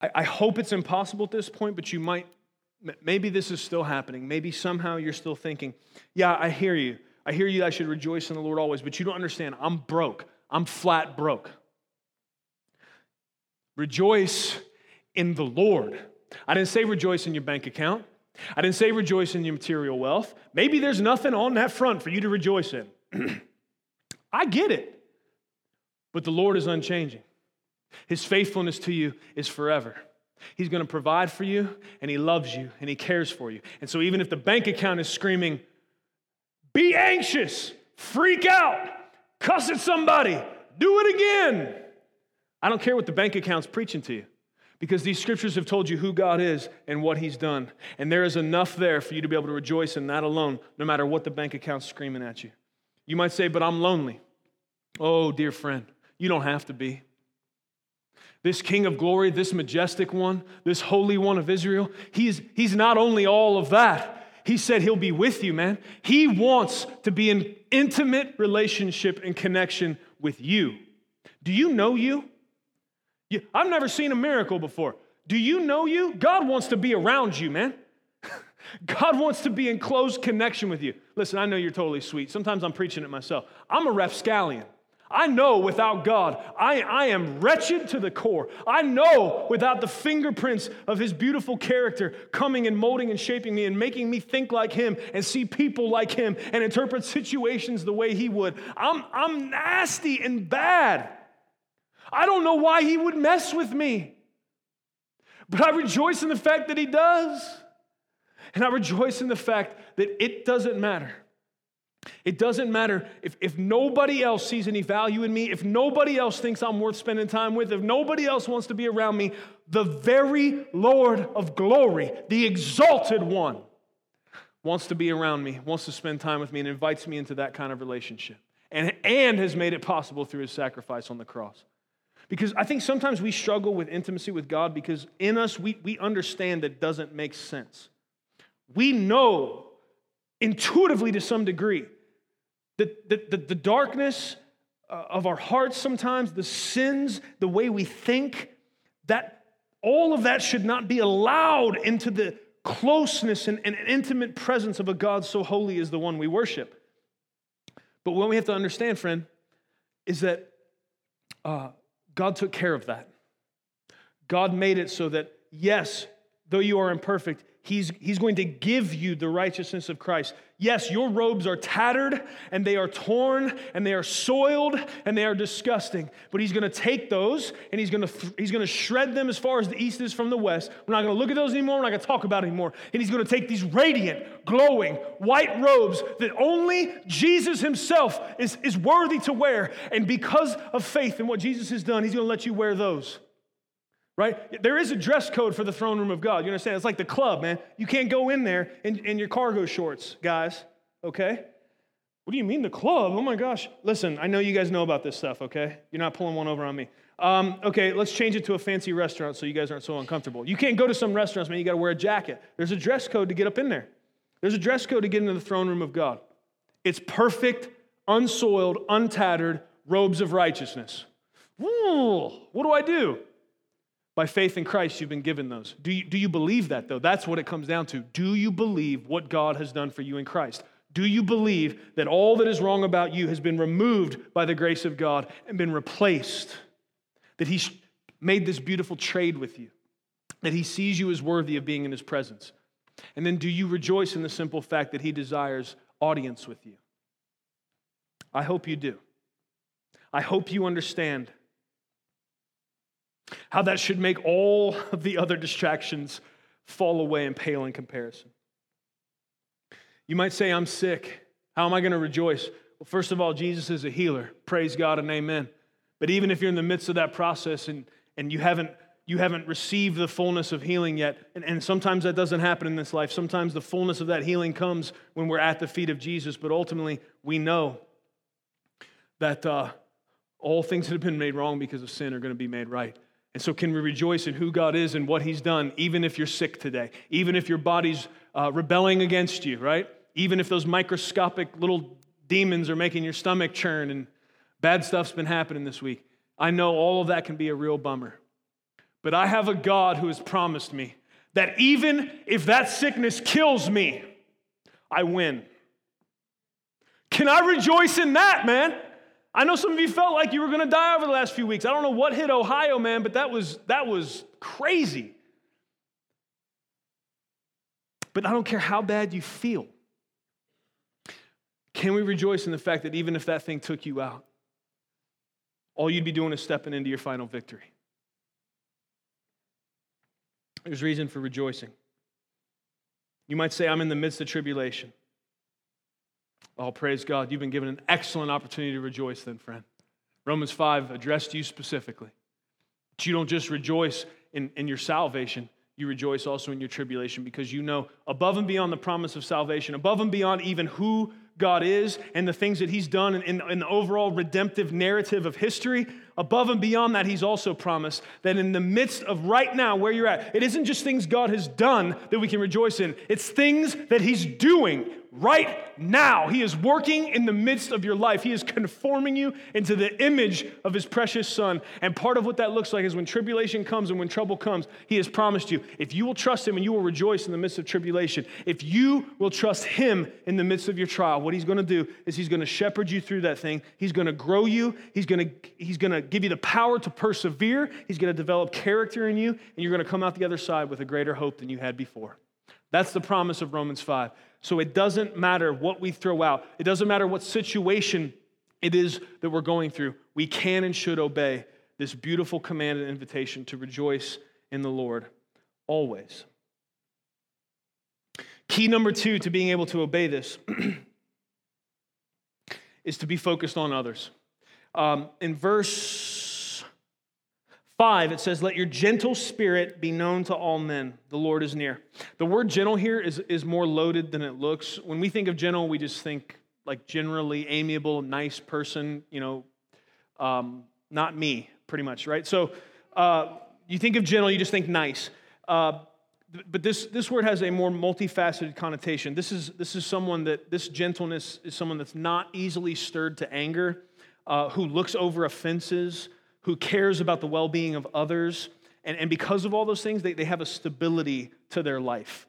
I, I hope it's impossible at this point, but you might, maybe this is still happening. Maybe somehow you're still thinking, yeah, I hear you. I hear you, I should rejoice in the Lord always, but you don't understand. I'm broke. I'm flat broke. Rejoice in the Lord. I didn't say rejoice in your bank account. I didn't say rejoice in your material wealth. Maybe there's nothing on that front for you to rejoice in. (clears throat) I get it. But the Lord is unchanging. His faithfulness to you is forever. He's going to provide for you, and He loves you, and He cares for you. And so, even if the bank account is screaming, be anxious, freak out, cuss at somebody, do it again. I don't care what the bank account's preaching to you Because these scriptures have told you who God is and what He's done. And there is enough there for you to be able to rejoice in that alone, no matter what the bank account's screaming at you. You might say, But I'm lonely. Oh, dear friend, you don't have to be. This King of glory, this majestic one, this Holy One of Israel, he's, he's not only all of that, he said he'll be with you, man. He wants to be in intimate relationship and connection with you. Do you know you? you I've never seen a miracle before. Do you know you? God wants to be around you, man. (laughs) God wants to be in close connection with you. Listen, I know you're totally sweet. Sometimes I'm preaching it myself. I'm a rapscallion. I know without God, I, I am wretched to the core. I know without the fingerprints of His beautiful character coming and molding and shaping me and making me think like Him and see people like Him and interpret situations the way He would. I'm, I'm nasty and bad. I don't know why He would mess with me. But I rejoice in the fact that He does. And I rejoice in the fact that it doesn't matter it doesn't matter if, if nobody else sees any value in me, if nobody else thinks I'm worth spending time with, if nobody else wants to be around me, the very Lord of glory, the exalted one, wants to be around me, wants to spend time with me, and invites me into that kind of relationship. And, and has made it possible through his sacrifice on the cross. Because I think sometimes we struggle with intimacy with God because in us we, we understand that doesn't make sense. We know intuitively to some degree the, the, the, the darkness uh, of our hearts sometimes, the sins, the way we think, that all of that should not be allowed into the closeness and, and intimate presence of a God so holy as the one we worship. But what we have to understand, friend, is that uh, God took care of that. God made it so that, yes, though you are imperfect, He's, he's going to give you the righteousness of Christ. Yes, your robes are tattered and they are torn and they are soiled and they are disgusting. But he's going to take those and he's going to, he's going to shred them as far as the east is from the west. We're not going to look at those anymore. We're not going to talk about it anymore. And he's going to take these radiant, glowing, white robes that only Jesus himself is, is worthy to wear. And because of faith in what Jesus has done, he's going to let you wear those right? There is a dress code for the throne room of God. You understand? It's like the club, man. You can't go in there in, in your cargo shorts, guys, okay? What do you mean the club? Oh my gosh. Listen, I know you guys know about this stuff, okay? You're not pulling one over on me. Um, okay, let's change it to a fancy restaurant so you guys aren't so uncomfortable. You can't go to some restaurants, man. You got to wear a jacket. There's a dress code to get up in there. There's a dress code to get into the throne room of God. It's perfect, unsoiled, untattered robes of righteousness. Ooh, what do I do? By faith in Christ, you've been given those. Do you, do you believe that, though? That's what it comes down to. Do you believe what God has done for you in Christ? Do you believe that all that is wrong about you has been removed by the grace of God and been replaced? That He's made this beautiful trade with you? That He sees you as worthy of being in His presence? And then do you rejoice in the simple fact that He desires audience with you? I hope you do. I hope you understand how that should make all of the other distractions fall away and pale in comparison. You might say, I'm sick. How am I going to rejoice? Well, first of all, Jesus is a healer. Praise God and amen. But even if you're in the midst of that process and, and you haven't you haven't received the fullness of healing yet. And, and, sometimes that doesn't happen in this life. Sometimes the fullness of that healing comes when we're at the feet of Jesus. But ultimately, we know that uh, all things that have been made wrong because of sin are going to be made right. And so, can we rejoice in who God is and what He's done, even if you're sick today, even if your body's uh, rebelling against you, right? Even if those microscopic little demons are making your stomach churn and bad stuff's been happening this week. I know all of that can be a real bummer. But I have a God who has promised me that even if that sickness kills me, I win. Can I rejoice in that, man? I know some of you felt like you were going to die over the last few weeks. I don't know what hit Ohio, man, but that was that was crazy. But I don't care how bad you feel. Can we rejoice in the fact that even if that thing took you out, all you'd be doing is stepping into your final victory? There's reason for rejoicing. You might say, I'm in the midst of tribulation. Oh, praise God. You've been given an excellent opportunity to rejoice, then, friend. Romans 5 addressed you specifically. But you don't just rejoice in, in your salvation, you rejoice also in your tribulation because you know above and beyond the promise of salvation, above and beyond even who God is and the things that He's done in, in, in, the overall redemptive narrative of history, above and beyond that, He's also promised that in the midst of right now where you're at, it isn't just things God has done that we can rejoice in, it's things that He's doing right now. He is working in the midst of your life. He is conforming you into the image of His precious Son. And part of what that looks like is when tribulation comes and when trouble comes, He has promised you if you will trust Him and you will rejoice in the midst of tribulation, if you will trust Him in the midst of your trial, what He's going to do is He's going to shepherd you through that thing. He's going to grow you. He's going to, he's going to give you the power to persevere. He's going to develop character in you, and you're going to come out the other side with a greater hope than you had before. That's the promise of Romans 5. So it doesn't matter what we throw out, it doesn't matter what situation it is that we're going through. We can and should obey this beautiful command and invitation to rejoice in the Lord always. Key number two to being able to obey this (clears throat) is to be focused on others. Um, in verse 5, it says, Let your gentle spirit be known to all men. The Lord is near. The word gentle here is, is more loaded than it looks. When we think of gentle, we just think like generally amiable, nice person, you know, um, not me, pretty much, right? So uh, you think of gentle, you just think nice. Uh, but this, this word has a more multifaceted connotation. This is, this is someone that, this gentleness is someone that's not easily stirred to anger, uh, who looks over offenses, who cares about the well being of others. And, and because of all those things, they, they have a stability to their life.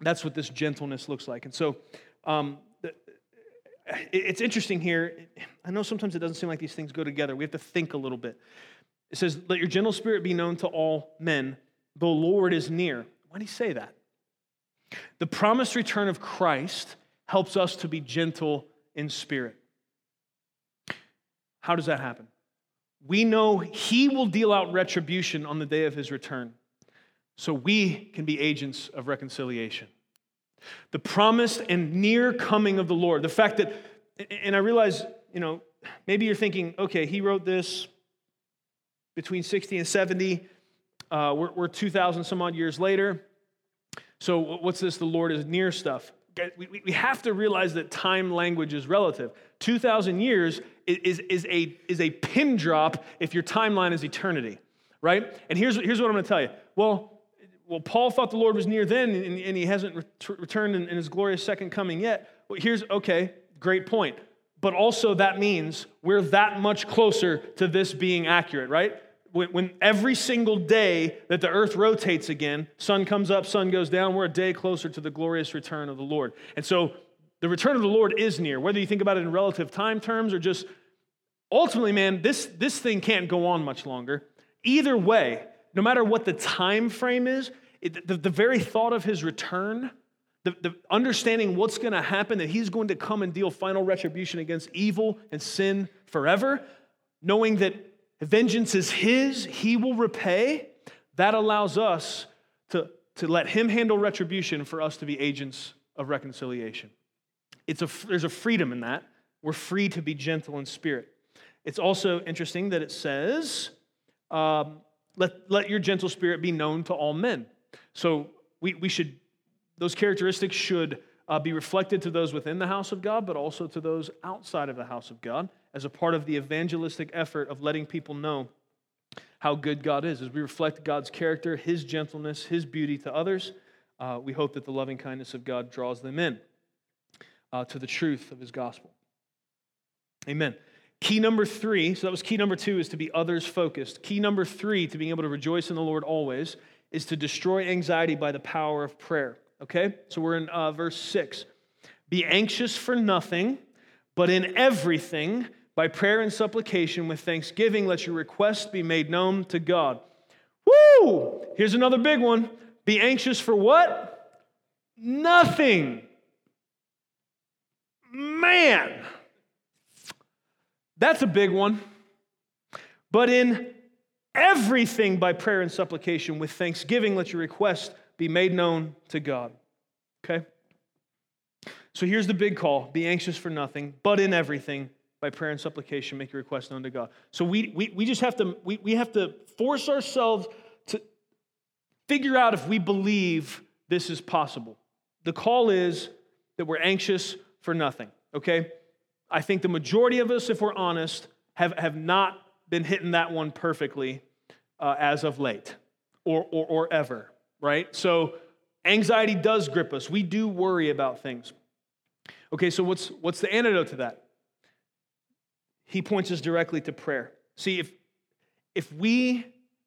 That's what this gentleness looks like. And so um, it's interesting here. I know sometimes it doesn't seem like these things go together. We have to think a little bit. It says, Let your gentle spirit be known to all men. The Lord is near. Why do he say that? The promised return of Christ helps us to be gentle in spirit. How does that happen? We know he will deal out retribution on the day of his return. So we can be agents of reconciliation. The promised and near coming of the Lord, the fact that, and I realize, you know, maybe you're thinking, okay, he wrote this between 60 and 70. Uh, we're, we're 2,000 some odd years later. So what's this? The Lord is near stuff. We, have to realize that time language is relative. 2,000 years is, is, a, is a pin drop if your timeline is eternity, right? And here's, here's what I'm going to tell you. Well, well, Paul thought the Lord was near then, and, and he hasn't ret- returned in, in his glorious second coming yet. Well, here's, okay, great point. But also, that means we're that much closer to this being accurate, right? When, when every single day that the earth rotates again, sun comes up, sun goes down, we're a day closer to the glorious return of the Lord. And so the return of the Lord is near, whether you think about it in relative time terms or just ultimately, man, this, this thing can't go on much longer. Either way, no matter what the time frame is, it, the, the very thought of his return, the, the understanding what's going to happen, that he's going to come and deal final retribution against evil and sin forever, knowing that vengeance is his, he will repay, that allows us to, to let him handle retribution for us to be agents of reconciliation. It's a, there's a freedom in that. We're free to be gentle in spirit. It's also interesting that it says, um, let, let your gentle spirit be known to all men. So we, we should, those characteristics should uh, be reflected to those within the house of God, but also to those outside of the house of God as a part of the evangelistic effort of letting people know how good God is. As we reflect God's character, His gentleness, His beauty to others, uh, we hope that the loving kindness of God draws them in uh, to the truth of his gospel. Amen. Key number three, so that was key number two, is to be others focused. Key number three to being able to rejoice in the Lord always is to destroy anxiety by the power of prayer. Okay? So we're in uh, verse six. Be anxious for nothing, but in everything, by prayer and supplication with thanksgiving, let your requests be made known to God. Woo! Here's another big one. Be anxious for what? Nothing. Man, that's a big one. But in everything by prayer and supplication with thanksgiving, let your request be made known to God. Okay? So here's the big call be anxious for nothing, but in everything by prayer and supplication, make your request known to God. So we, we, we just have to, we, we have to force ourselves to, figure out if we believe this is possible. The call is that we're anxious for nothing, okay? I think the majority of us, if we're honest, have, have not been hitting that one perfectly uh, as of late or, or, or ever, right? So anxiety does grip us. We do worry about things. Okay, so what's, what's the antidote to that? He points us directly to prayer. See, if, if we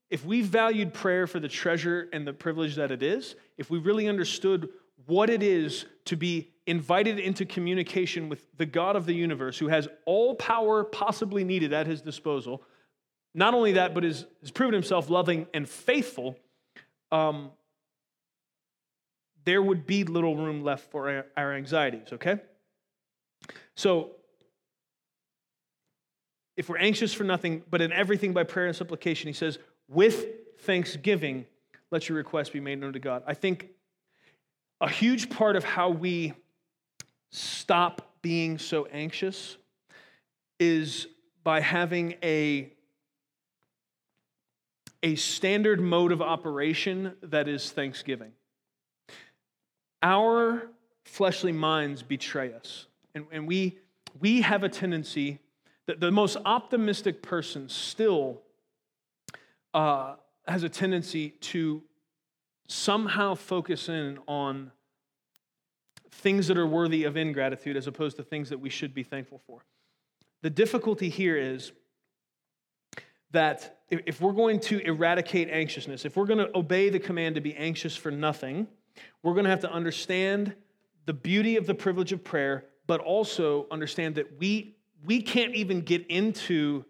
if we valued prayer for the treasure and the privilege that it is, if we really understood what it is to be invited into communication with the God of the universe who has all power possibly needed at his disposal, not only that, but has, has proven himself loving and faithful, um, there would be little room left for our, our anxieties, okay? So, if we're anxious for nothing, but in everything by prayer and supplication, he says, with thanksgiving, let your request be made known to God. I think a huge part of how we stop being so anxious is by having a, a standard mode of operation that is thanksgiving. Our fleshly minds betray us, and, and we, we have a tendency that the most optimistic person still uh, has a tendency to somehow focus in on things that are worthy of ingratitude as opposed to things that we should be thankful for. The difficulty here is that if we're going to eradicate anxiousness, if we're going to obey the command to be anxious for nothing, we're going to have to understand the beauty of the privilege of prayer, but also understand that we, we can't even get into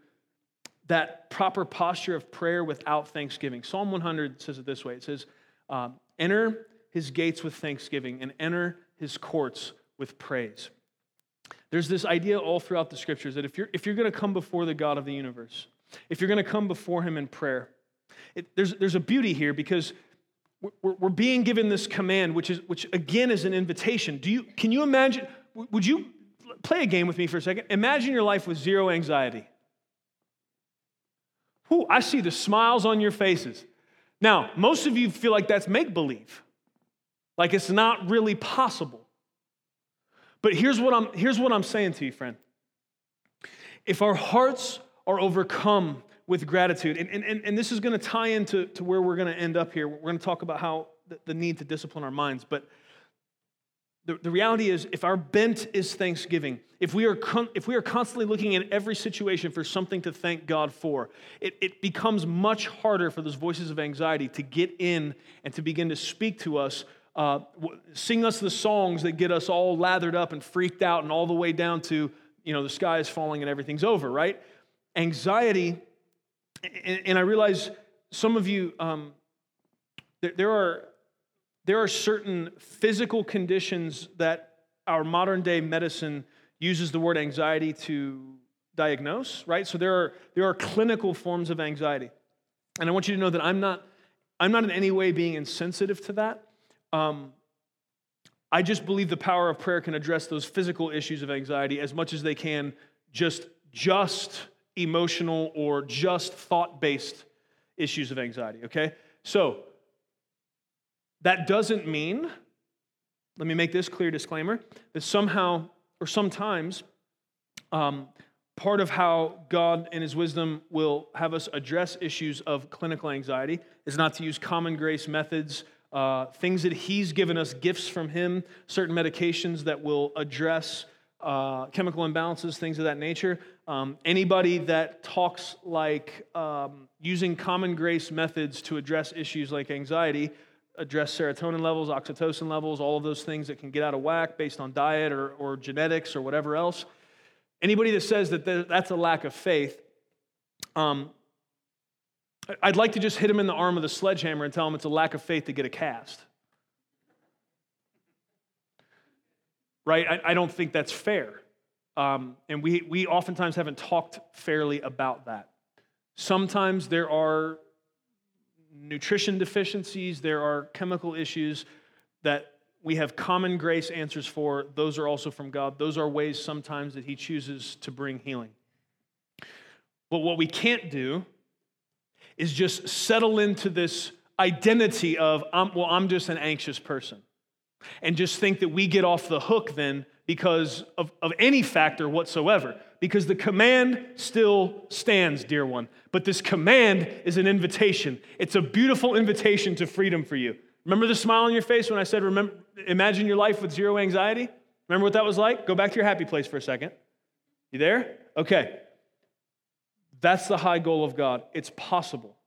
that proper posture of prayer without thanksgiving. Psalm 100 says it this way it says, um, Enter his gates with thanksgiving and enter his courts with praise. There's this idea all throughout the scriptures that if you're, if you're going to come before the God of the universe, if you're going to come before him in prayer, it, there's, there's a beauty here because we're, we're being given this command, which, is, which again is an invitation. Do you, can you imagine? Would you play a game with me for a second? Imagine your life with zero anxiety. Whew, I see the smiles on your faces. Now, most of you feel like that's make believe, like it's not really possible. But here's what, I'm, here's what I'm saying to you, friend. If our hearts are overcome with gratitude, and, and, and this is going to tie into to where we're going to end up here. We're going to talk about how the, the need to discipline our minds, but the, the reality is, if our bent is thanksgiving, if we, are con- if we are constantly looking in every situation for something to thank God for, it, it becomes much harder for those voices of anxiety to get in and to begin to speak to us, uh, sing us the songs that get us all lathered up and freaked out, and all the way down to, you know, the sky is falling and everything's over, right? Anxiety, and, and I realize some of you, um, there, there are there are certain physical conditions that our modern day medicine uses the word anxiety to diagnose, right? So there are, there are clinical forms of anxiety. And I want you to know that I'm not, I'm not in any way being insensitive to that. Um, I just believe the power of prayer can address those physical issues of anxiety as much as they can just, just emotional or just thought based issues of anxiety, okay? So, that doesn't mean, let me make this clear disclaimer, that somehow or sometimes um, part of how God in His wisdom will have us address issues of clinical anxiety is not to use common grace methods, uh, things that He's given us, gifts from Him, certain medications that will address uh, chemical imbalances, things of that nature. Um, anybody that talks like um, using common grace methods to address issues like anxiety address serotonin levels, oxytocin levels, all of those things that can get out of whack based on diet or, or genetics or whatever else. Anybody that says that that's a lack of faith, um, I'd like to just hit him in the arm with a sledgehammer and tell him it's a lack of faith to get a cast. Right? I, I don't think that's fair. Um, and we, we oftentimes haven't talked fairly about that. Sometimes there are nutrition deficiencies, there are chemical issues that we have common grace answers for. Those are also from God. Those are ways sometimes that He chooses to bring healing. But what we can't do is just settle into this identity of, well, I'm just an anxious person. And just think that we get off the hook then because of, of any factor whatsoever. Because the command still stands, dear one. But this command is an invitation. It's a beautiful invitation to freedom for you. Remember the smile on your face when I said, remember, imagine your life with zero anxiety? Remember what that was like? Go back to your happy place for a second. You there? Okay. That's the high goal of God. It's possible.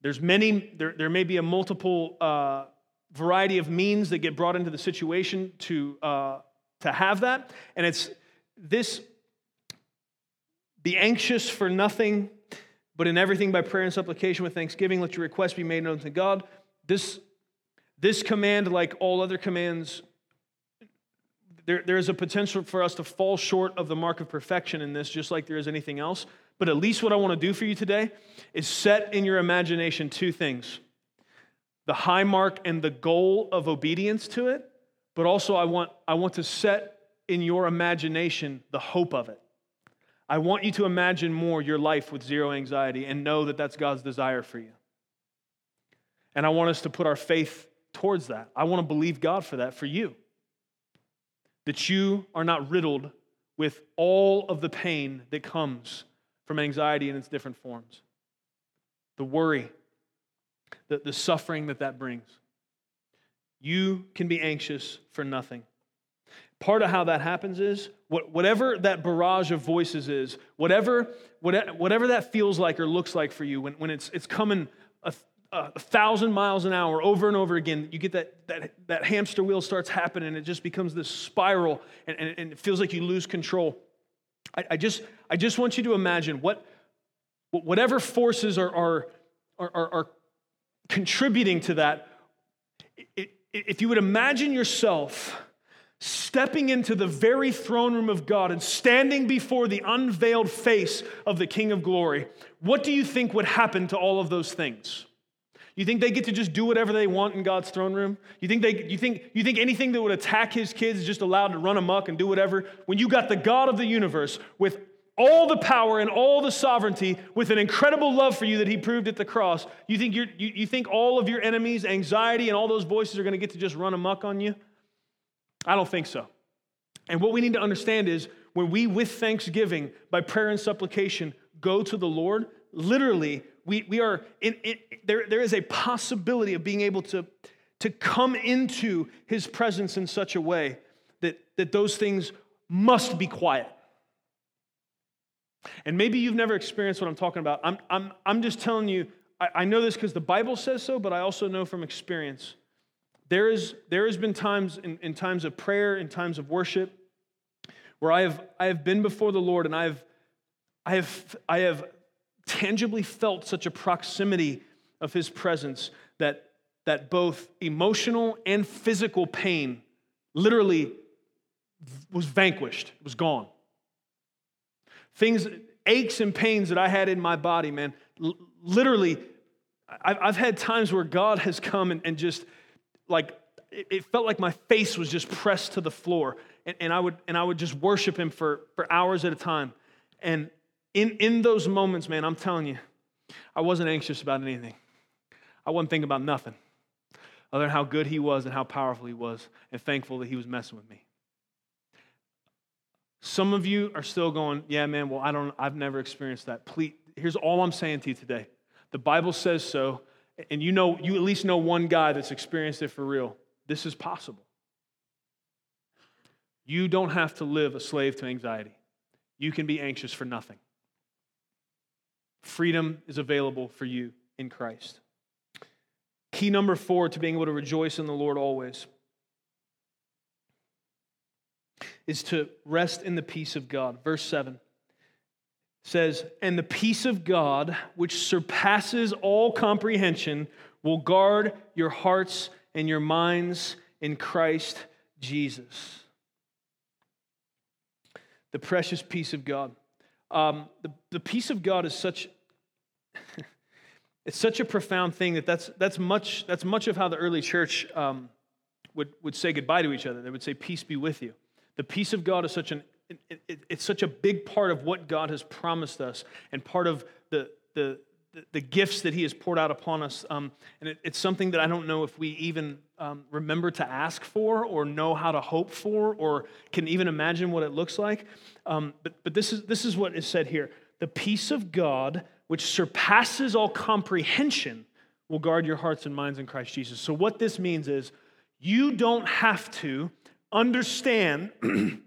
There's many, there, there may be a multiple uh, variety of means that get brought into the situation to, uh, to have that. And it's this be anxious for nothing, but in everything by prayer and supplication with thanksgiving, let your requests be made known to God. This, this command, like all other commands, there, there is a potential for us to fall short of the mark of perfection in this, just like there is anything else. But at least what I want to do for you today is set in your imagination two things the high mark and the goal of obedience to it, but also I want, I want to set in your imagination the hope of it. I want you to imagine more your life with zero anxiety and know that that's God's desire for you. And I want us to put our faith towards that. I want to believe God for that for you that you are not riddled with all of the pain that comes from anxiety in its different forms the worry, the, the suffering that that brings. You can be anxious for nothing. Part of how that happens is whatever that barrage of voices is, whatever, whatever that feels like or looks like for you, when, when it's, it's coming a, a thousand miles an hour over and over again, you get that, that, that hamster wheel starts happening and it just becomes this spiral and, and, and it feels like you lose control. I, I, just, I just want you to imagine what, whatever forces are, are, are, are contributing to that. If you would imagine yourself stepping into the very throne room of God and standing before the unveiled face of the King of glory, what do you think would happen to all of those things? You think they get to just do whatever they want in God's throne room? You think, they, you, think, you think anything that would attack his kids is just allowed to run amok and do whatever? When you got the God of the universe with all the power and all the sovereignty, with an incredible love for you that he proved at the cross, you think, you you, think all of your enemies, anxiety, and all those voices are going to get to just run amok on you? I don't think so. And what we need to understand is when we, with thanksgiving, by prayer and supplication, go to the Lord, literally, we, we are in, in, there, there is a possibility of being able to, to come into his presence in such a way that, that those things must be quiet. And maybe you've never experienced what I'm talking about. I'm, I'm, I'm just telling you, I, I know this because the Bible says so, but I also know from experience. There, is, there has been times in, in times of prayer, in times of worship, where I have, I have been before the Lord and I have, I have, I have tangibly felt such a proximity of his presence that, that both emotional and physical pain literally was vanquished, was gone. Things, aches and pains that I had in my body, man, literally, I've, had times where God has come and, and just like, it, felt like my face was just pressed to the floor. And, and, I, would, and I would just worship him for, for hours at a time. And, in, in those moments, man, I'm telling you, I wasn't anxious about anything. I wasn't thinking about nothing other than how good he was and how powerful he was, and thankful that he was messing with me. Some of you are still going, yeah, man, well, I don't, I've never experienced that. Please, here's all I'm saying to you today. The Bible says so, and you know, you at least know one guy that's experienced it for real. This is possible. You don't have to live a slave to anxiety. You can be anxious for nothing. Freedom is available for you in Christ. Key number four to being able to rejoice in the Lord always is to rest in the peace of God. Verse 7 says, And the peace of God, which surpasses all comprehension, will guard your hearts and your minds in Christ Jesus. The precious peace of God. Um, the, the peace of God is such (laughs) it's such a profound thing that that's, that's, much, that's much of how the early church um, would, would say goodbye to each other. They would say, Peace be with you. The peace of God is such an it, it, it's such a big part of what God has promised us and part of the, the, the gifts that He has poured out upon us. Um, and it, it's something that I don't know if we even um, remember to ask for or know how to hope for or can even imagine what it looks like. Um, but but this, is, this is what is said here The peace of God, which surpasses all comprehension, will guard your hearts and minds in Christ Jesus. So, what this means is you don't have to understand (clears throat)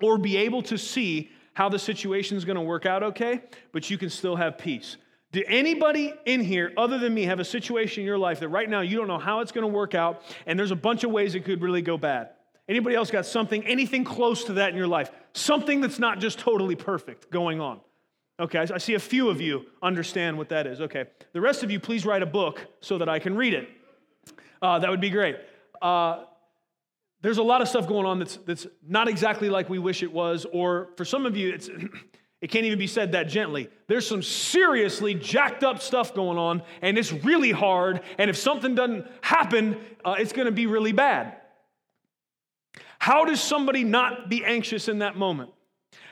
or be able to see how the situation is going to work out okay, but you can still have peace. Do anybody in here, other than me, have a situation in your life that right now you don't know how it's going to work out, and there's a bunch of ways it could really go bad? Anybody else got something, anything close to that in your life? Something that's not just totally perfect going on? Okay, I see a few of you understand what that is. Okay, the rest of you, please write a book so that I can read it. Uh, that would be great. Uh, there's a lot of stuff going on that's, that's not exactly like we wish it was, or for some of you, it's. (clears throat) It can't even be said that gently. There's some seriously jacked up stuff going on, and it's really hard. And if something doesn't happen, uh, it's going to be really bad. How does somebody not be anxious in that moment?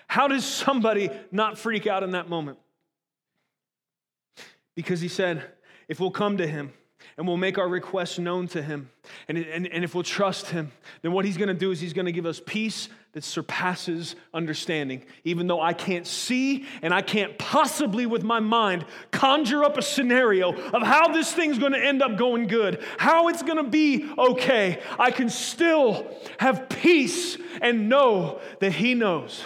How does somebody not freak out in that moment? Because he said, if we'll come to him, and we'll make our requests known to him. And, and, and if we'll trust him, then what he's going to do is he's going to give us peace that surpasses understanding. Even though I can't see and I can't possibly, with my mind, conjure up a scenario of how this thing's going to end up going good, how it's going to be okay, I can still have peace and know that he knows.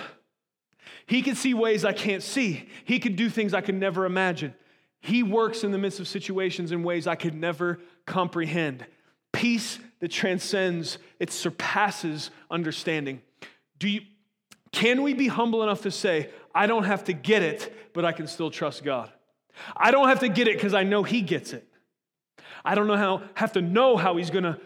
He can see ways I can't see. He can do things I can never imagine. He works in the midst of situations in ways I could never comprehend. Peace that transcends, it surpasses understanding. Do you, can we be humble enough to say, I don't have to get it, but I can still trust God? I don't have to get it because I know He gets it. I don't know how, have to know how He's going to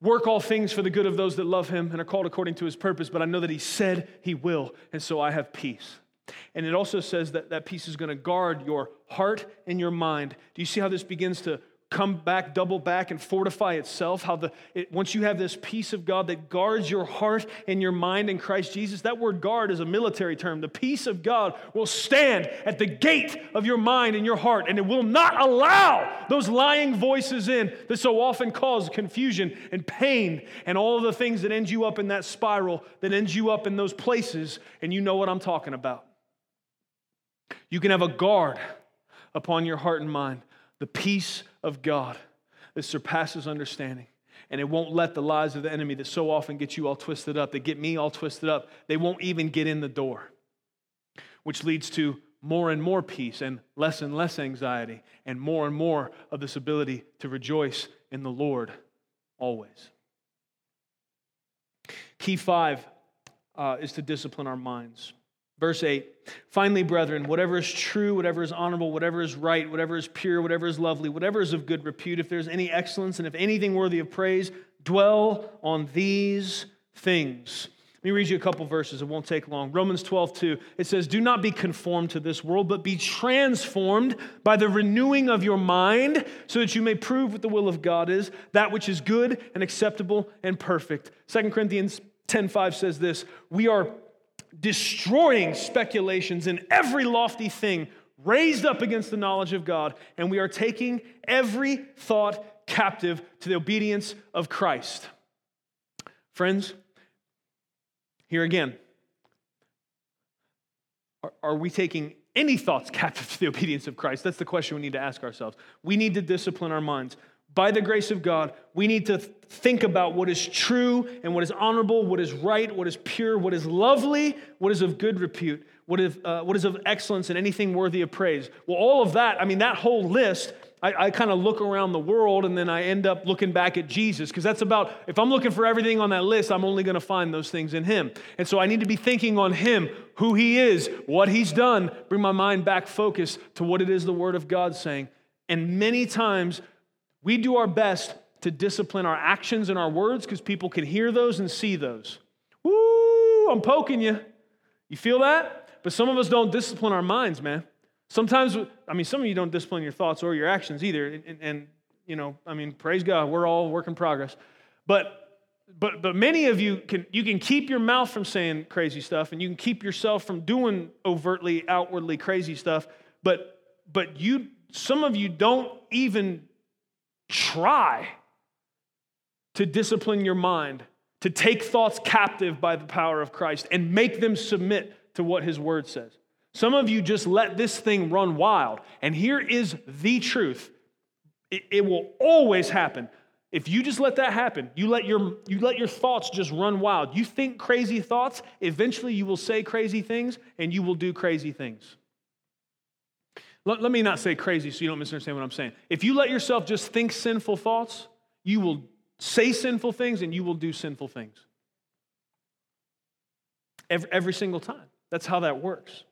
work all things for the good of those that love Him and are called according to His purpose, but I know that He said He will, and so I have peace. And it also says that that peace is going to guard your heart and your mind. Do you see how this begins to come back, double back, and fortify itself? How the it, once you have this peace of God that guards your heart and your mind in Christ Jesus, that word guard is a military term. The peace of God will stand at the gate of your mind and your heart, and it will not allow those lying voices in that so often cause confusion and pain and all the things that end you up in that spiral, that ends you up in those places, and you know what I'm talking about. You can have a guard upon your heart and mind, the peace of God that surpasses understanding. And it won't let the lies of the enemy that so often get you all twisted up, that get me all twisted up, they won't even get in the door, which leads to more and more peace and less and less anxiety and more and more of this ability to rejoice in the Lord always. Key five uh, is to discipline our minds. Verse 8 Finally, brethren, whatever is true, whatever is honorable, whatever is right, whatever is pure, whatever is lovely, whatever is of good repute, if there's any excellence and if anything worthy of praise, dwell on these things. Let me read you a couple verses. It won't take long. Romans 12, 2. It says, Do not be conformed to this world, but be transformed by the renewing of your mind, so that you may prove what the will of God is, that which is good and acceptable and perfect. 2 Corinthians 10, 5 says this We are destroying speculations and every lofty thing raised up against the knowledge of God, and we are taking every thought captive to the obedience of Christ. Friends, here again, are, are, we taking any thoughts captive to the obedience of Christ? That's the question we need to ask ourselves. We need to discipline our minds by the grace of God, we need to think about what is true and what is honorable, what is right, what is pure, what is lovely, what is of good repute, what is, uh, what is of excellence, and anything worthy of praise. Well, all of that, I mean, that whole list, I, I kind of look around the world and then I end up looking back at Jesus because that's about, if I'm looking for everything on that list, I'm only going to find those things in Him. And so I need to be thinking on Him, who He is, what He's done, bring my mind back focused to what it is the Word of God's saying. And many times, we do our best to discipline our actions and our words because people can hear those and see those. Woo, I'm poking you. You feel that? But some of us don't discipline our minds, man. Sometimes, I mean, some of you don't discipline your thoughts or your actions either. And, and you know, I mean, praise God, we're all work in progress. But but but many of you can you can keep your mouth from saying crazy stuff and you can keep yourself from doing overtly outwardly crazy stuff but but you some of you don't even try to discipline your mind, to take thoughts captive by the power of Christ and make them submit to what his word says. Some of you just let this thing run wild. And here is the truth it, it will always happen. If you just let that happen, you let, your, you let your thoughts just run wild. You think crazy thoughts, eventually you will say crazy things and you will do crazy things. Let, let me not say crazy so you don't misunderstand what I'm saying. If you let yourself just think sinful thoughts, you will say sinful things and you will do sinful things. Every, every single time. That's how that works.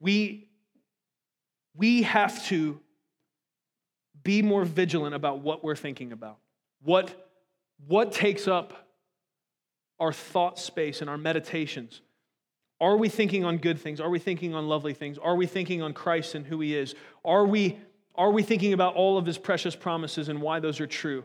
We, we have to be more vigilant about what we're thinking about. What, what takes up our thought space and our meditations? Are we thinking on good things? Are we thinking on lovely things? Are we thinking on Christ and who he is? Are we, are we thinking about all of his precious promises and why those are true?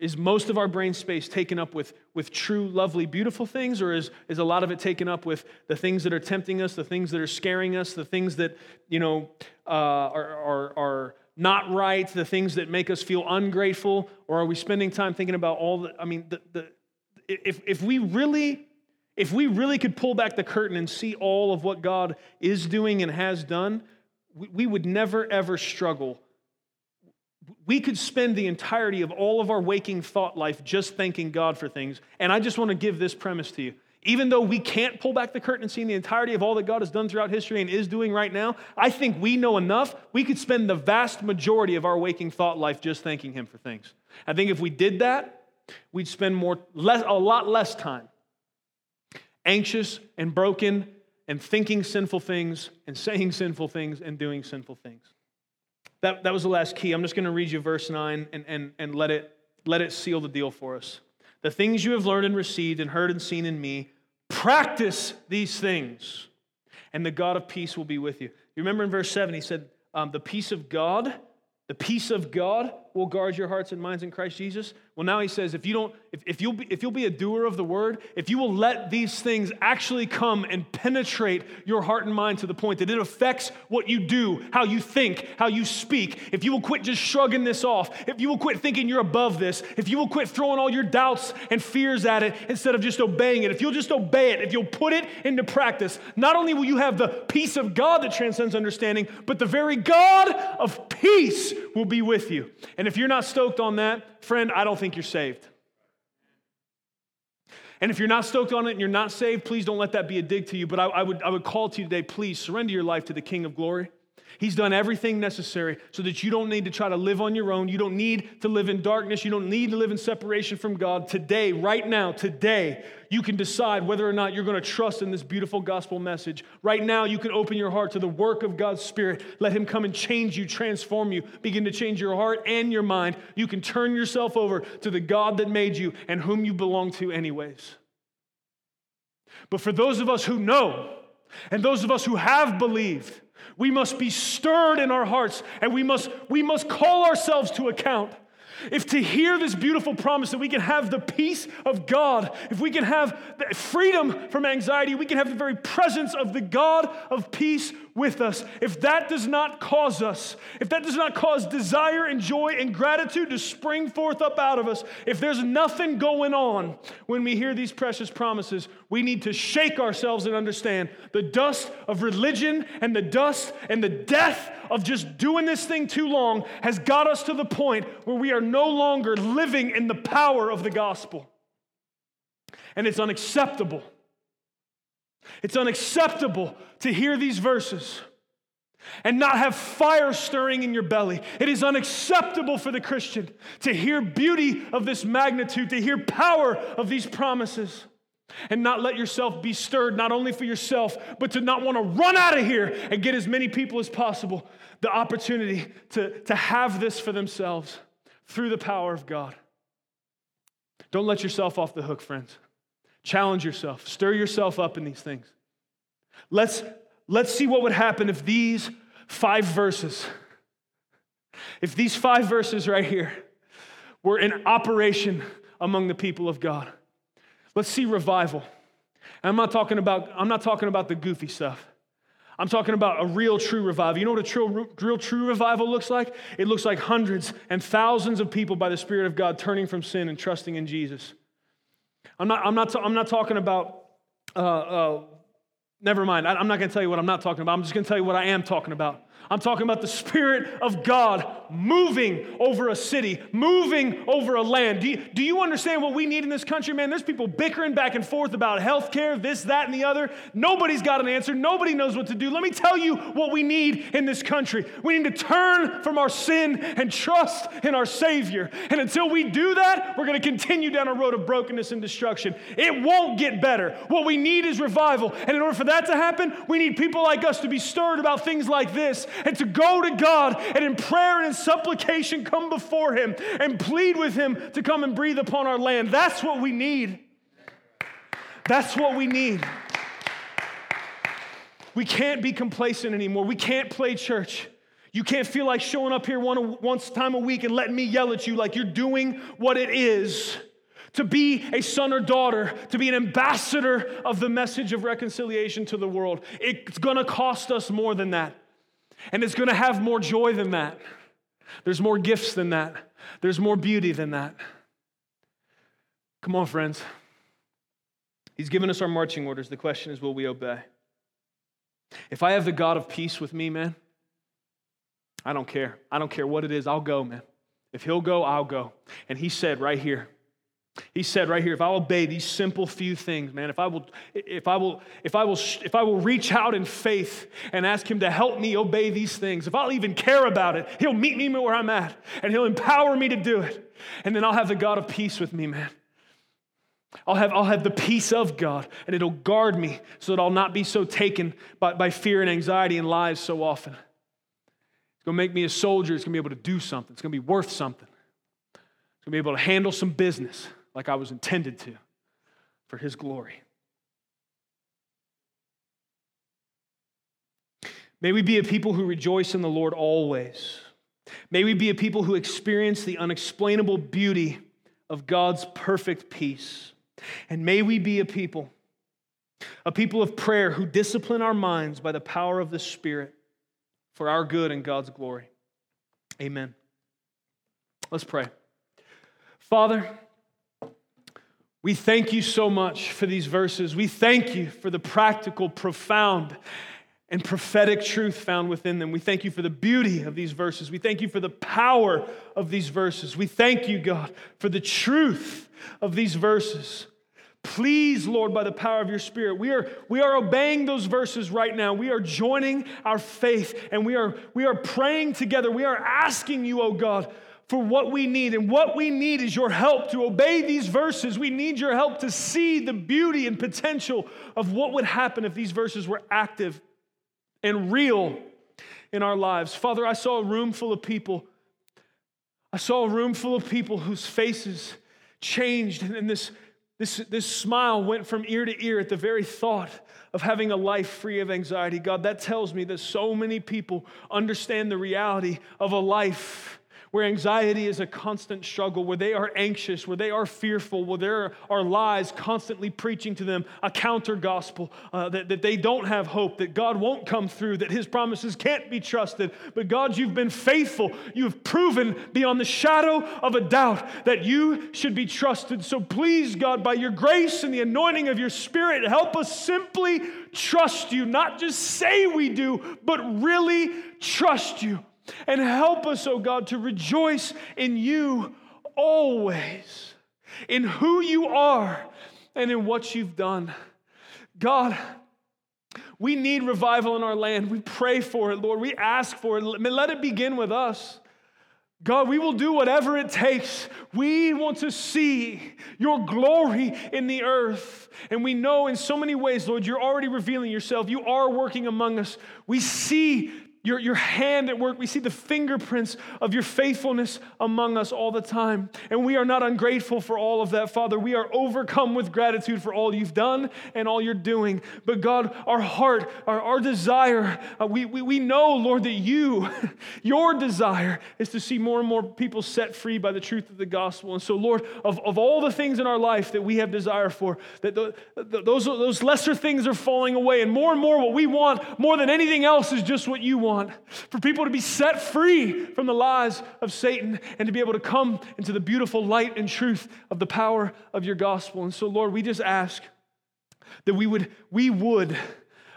Is most of our brain space taken up with, with true, lovely, beautiful things, or is, is a lot of it taken up with the things that are tempting us, the things that are scaring us, the things that, you know, uh, are, are, are not right, the things that make us feel ungrateful, or are we spending time thinking about all the, I mean, the, the, if, if we really if we really could pull back the curtain and see all of what God is doing and has done, we, would never ever struggle. We could spend the entirety of all of our waking thought life just thanking God for things. And I just want to give this premise to you. Even though we can't pull back the curtain and see the entirety of all that God has done throughout history and is doing right now, I think we know enough. We could spend the vast majority of our waking thought life just thanking Him for things. I think if we did that, we'd spend more, less, a lot less time anxious and broken and thinking sinful things and saying sinful things and doing sinful things. That, that was the last key. I'm just going to read you verse 9 and, and, and let, it, let it seal the deal for us. The things you have learned and received and heard and seen in me, practice these things, and the God of peace will be with you. You remember in verse 7, he said, um, The peace of God, the peace of God will guard your hearts and minds in Christ Jesus. Well, now he says, if you don't, if, if, you'll be, if you'll be a doer of the word, if you will let these things actually come and penetrate your heart and mind to the point that it affects what you do, how you think, how you speak, if you will quit just shrugging this off, if you will quit thinking you're above this, if you will quit throwing all your doubts and fears at it instead of just obeying it, if you'll just obey it, if you'll put it into practice, not only will you have the peace of God that transcends understanding, but the very God of peace will be with you. And if you're not stoked on that, friend, I don't think you're saved. And if you're not stoked on it and you're not saved, please don't let that be a dig to you. But I, I, would, I would call to you today, please surrender your life to the King of Glory. He's done everything necessary so that you don't need to try to live on your own. You don't need to live in darkness. You don't need to live in separation from God. Today, right now, today, you can decide whether or not you're going to trust in this beautiful gospel message. Right now, you can open your heart to the work of God's Spirit. Let Him come and change you, transform you, begin to change your heart and your mind. You can turn yourself over to the God that made you and whom you belong to, anyways. But for those of us who know, and those of us who have believed, we must be stirred in our hearts and we must, we must call ourselves to account. If to hear this beautiful promise that we can have the peace of God, if we can have freedom from anxiety, we can have the very presence of the God of peace with us, if that does not cause us, if that does not cause desire and joy and gratitude to spring forth up out of us, if there's nothing going on when we hear these precious promises, we need to shake ourselves and understand the dust of religion and the dust and the death of just doing this thing too long has got us to the point where we are no longer living in the power of the gospel. And it's unacceptable. It's unacceptable to hear these verses and not have fire stirring in your belly. It is unacceptable for the Christian to hear beauty of this magnitude, to hear power of these promises, and not let yourself be stirred, not only for yourself, but to not want to run out of here and get as many people as possible the opportunity to, to have this for themselves through the power of God. Don't let yourself off the hook, friends. Challenge yourself, stir yourself up in these things. Let's, let's see what would happen if these five verses, if these five verses right here were in operation among the people of God. Let's see revival. And I'm not talking about, I'm not talking about the goofy stuff. I'm talking about a real true revival. You know what a true, real true revival looks like? It looks like hundreds and thousands of people by the Spirit of God turning from sin and trusting in Jesus. I'm not, I'm not, I'm not talking about, uh, uh, never mind. I, I'm not going to tell you what I'm not talking about. I'm just going to tell you what I am talking about. I'm talking about the Spirit of God moving over a city, moving over a land. Do you, do you understand what we need in this country, man? There's people bickering back and forth about health care, this, that, and the other. Nobody's got an answer. Nobody knows what to do. Let me tell you what we need in this country. We need to turn from our sin and trust in our Savior. And until we do that, we're going to continue down a road of brokenness and destruction. It won't get better. What we need is revival. And in order for that to happen, we need people like us to be stirred about things like this and to go to God and in prayer and in supplication come before Him and plead with Him to come and breathe upon our land. That's what we need. That's what we need. We can't be complacent anymore. We can't play church. You can't feel like showing up here one, once time a week and letting me yell at you like you're doing what it is to be a son or daughter, to be an ambassador of the message of reconciliation to the world. It's gonna cost us more than that. And it's going to have more joy than that. There's more gifts than that. There's more beauty than that. Come on, friends. He's given us our marching orders. The question is, will we obey? If I have the God of peace with me, man, I don't care. I don't care what it is. I'll go, man. If he'll go, I'll go. And he said right here, he said right here, if I obey these simple few things, man, if I will, if I will, if I will, if I will reach out in faith and ask him to help me obey these things, if I'll even care about it, he'll meet me where I'm at and he'll empower me to do it. And then I'll have the God of peace with me, man. I'll have, I'll have the peace of God and it'll guard me so that I'll not be so taken by, by fear and anxiety and lies so often. It's to make me a soldier. It's to be able to do something. It's to be worth something. It's to be able to handle some business like I was intended to for His glory. May we be a people who rejoice in the Lord always. May we be a people who experience the unexplainable beauty of God's perfect peace. And may we be a people, a people of prayer who discipline our minds by the power of the Spirit for our good and God's glory. Amen. Let's pray. Father, we thank you so much for these verses. We thank you for the practical, profound, and prophetic truth found within them. We thank you for the beauty of these verses. We thank you for the power of these verses. We thank you, God, for the truth of these verses. Please, Lord, by the power of your Spirit, we are, we are obeying those verses right now. We are joining our faith and we are, we are praying together. We are asking you, oh God, for what we need. And what we need is your help to obey these verses. We need your help to see the beauty and potential of what would happen if these verses were active and real in our lives. Father, I saw a room full of people. I saw a room full of people whose faces changed, and this, this, this smile went from ear to ear at the very thought of having a life free of anxiety. God, that tells me that so many people understand the reality of a life where anxiety is a constant struggle, where they are anxious, where they are fearful, where there are lies constantly preaching to them a counter gospel, uh, that, that they don't have hope, that God won't come through, that His promises can't be trusted. But God, you've been faithful. You've proven beyond the shadow of a doubt that you should be trusted. So please, God, by your grace and the anointing of your Spirit, help us simply trust you, not just say we do, but really trust you. And help us, oh God, to rejoice in you always, in who you are and in what you've done. God, we need revival in our land. We pray for it, Lord. We ask for it. Let it begin with us. God, we will do whatever it takes. We want to see your glory in the earth. And we know in so many ways, Lord, you're already revealing yourself. You are working among us. We see your, your hand at work. We see the fingerprints of your faithfulness among us all the time. And we are not ungrateful for all of that, Father. We are overcome with gratitude for all you've done and all you're doing. But God, our heart, our, our desire, uh, we, we, we know, Lord, that you, (laughs) your desire is to see more and more people set free by the truth of the gospel. And so, Lord, of, of all the things in our life that we have desire for, that the, the, those, those lesser things are falling away. And more and more, what we want more than anything else is just what you want want for people to be set free from the lies of Satan and to be able to come into the beautiful light and truth of the power of your gospel. And so, Lord, we just ask that we would, we would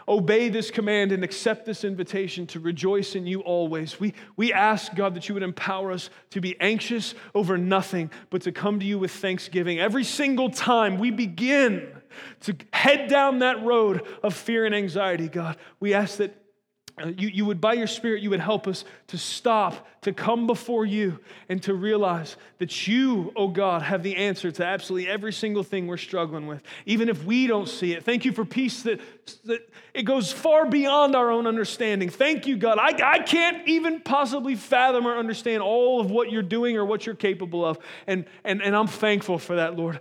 obey this command and accept this invitation to rejoice in you always. We, we ask, God, that you would empower us to be anxious over nothing, but to come to you with thanksgiving. Every single time we begin to head down that road of fear and anxiety, God, we ask that Uh, you, you would, by your Spirit, you would help us to stop, to come before you, and to realize that you, oh God, have the answer to absolutely every single thing we're struggling with, even if we don't see it. Thank you for peace that, that it goes far beyond our own understanding. Thank you, God. I, I can't even possibly fathom or understand all of what you're doing or what you're capable of. And, and, and I'm thankful for that, Lord.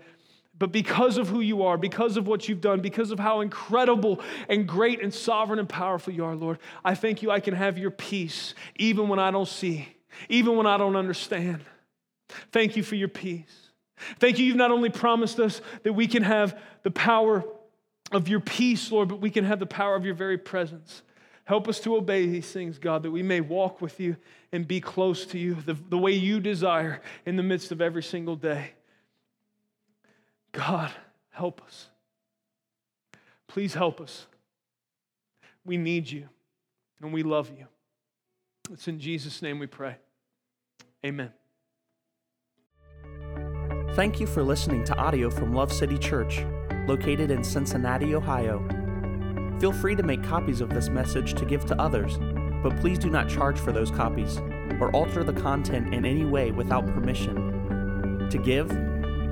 But because of who you are, because of what you've done, because of how incredible and great and sovereign and powerful you are, Lord, I thank you I can have your peace even when I don't see, even when I don't understand. Thank you for your peace. Thank you, you've not only promised us that we can have the power of your peace, Lord, but we can have the power of your very presence. Help us to obey these things, God, that we may walk with you and be close to you the, the way you desire in the midst of every single day. God, help us. Please help us. We need you and we love you. It's in Jesus' name we pray. Amen.
Thank you for listening to audio from Love City Church, located in Cincinnati, Ohio. Feel free to make copies of this message to give to others, but please do not charge for those copies or alter the content in any way without permission. To give,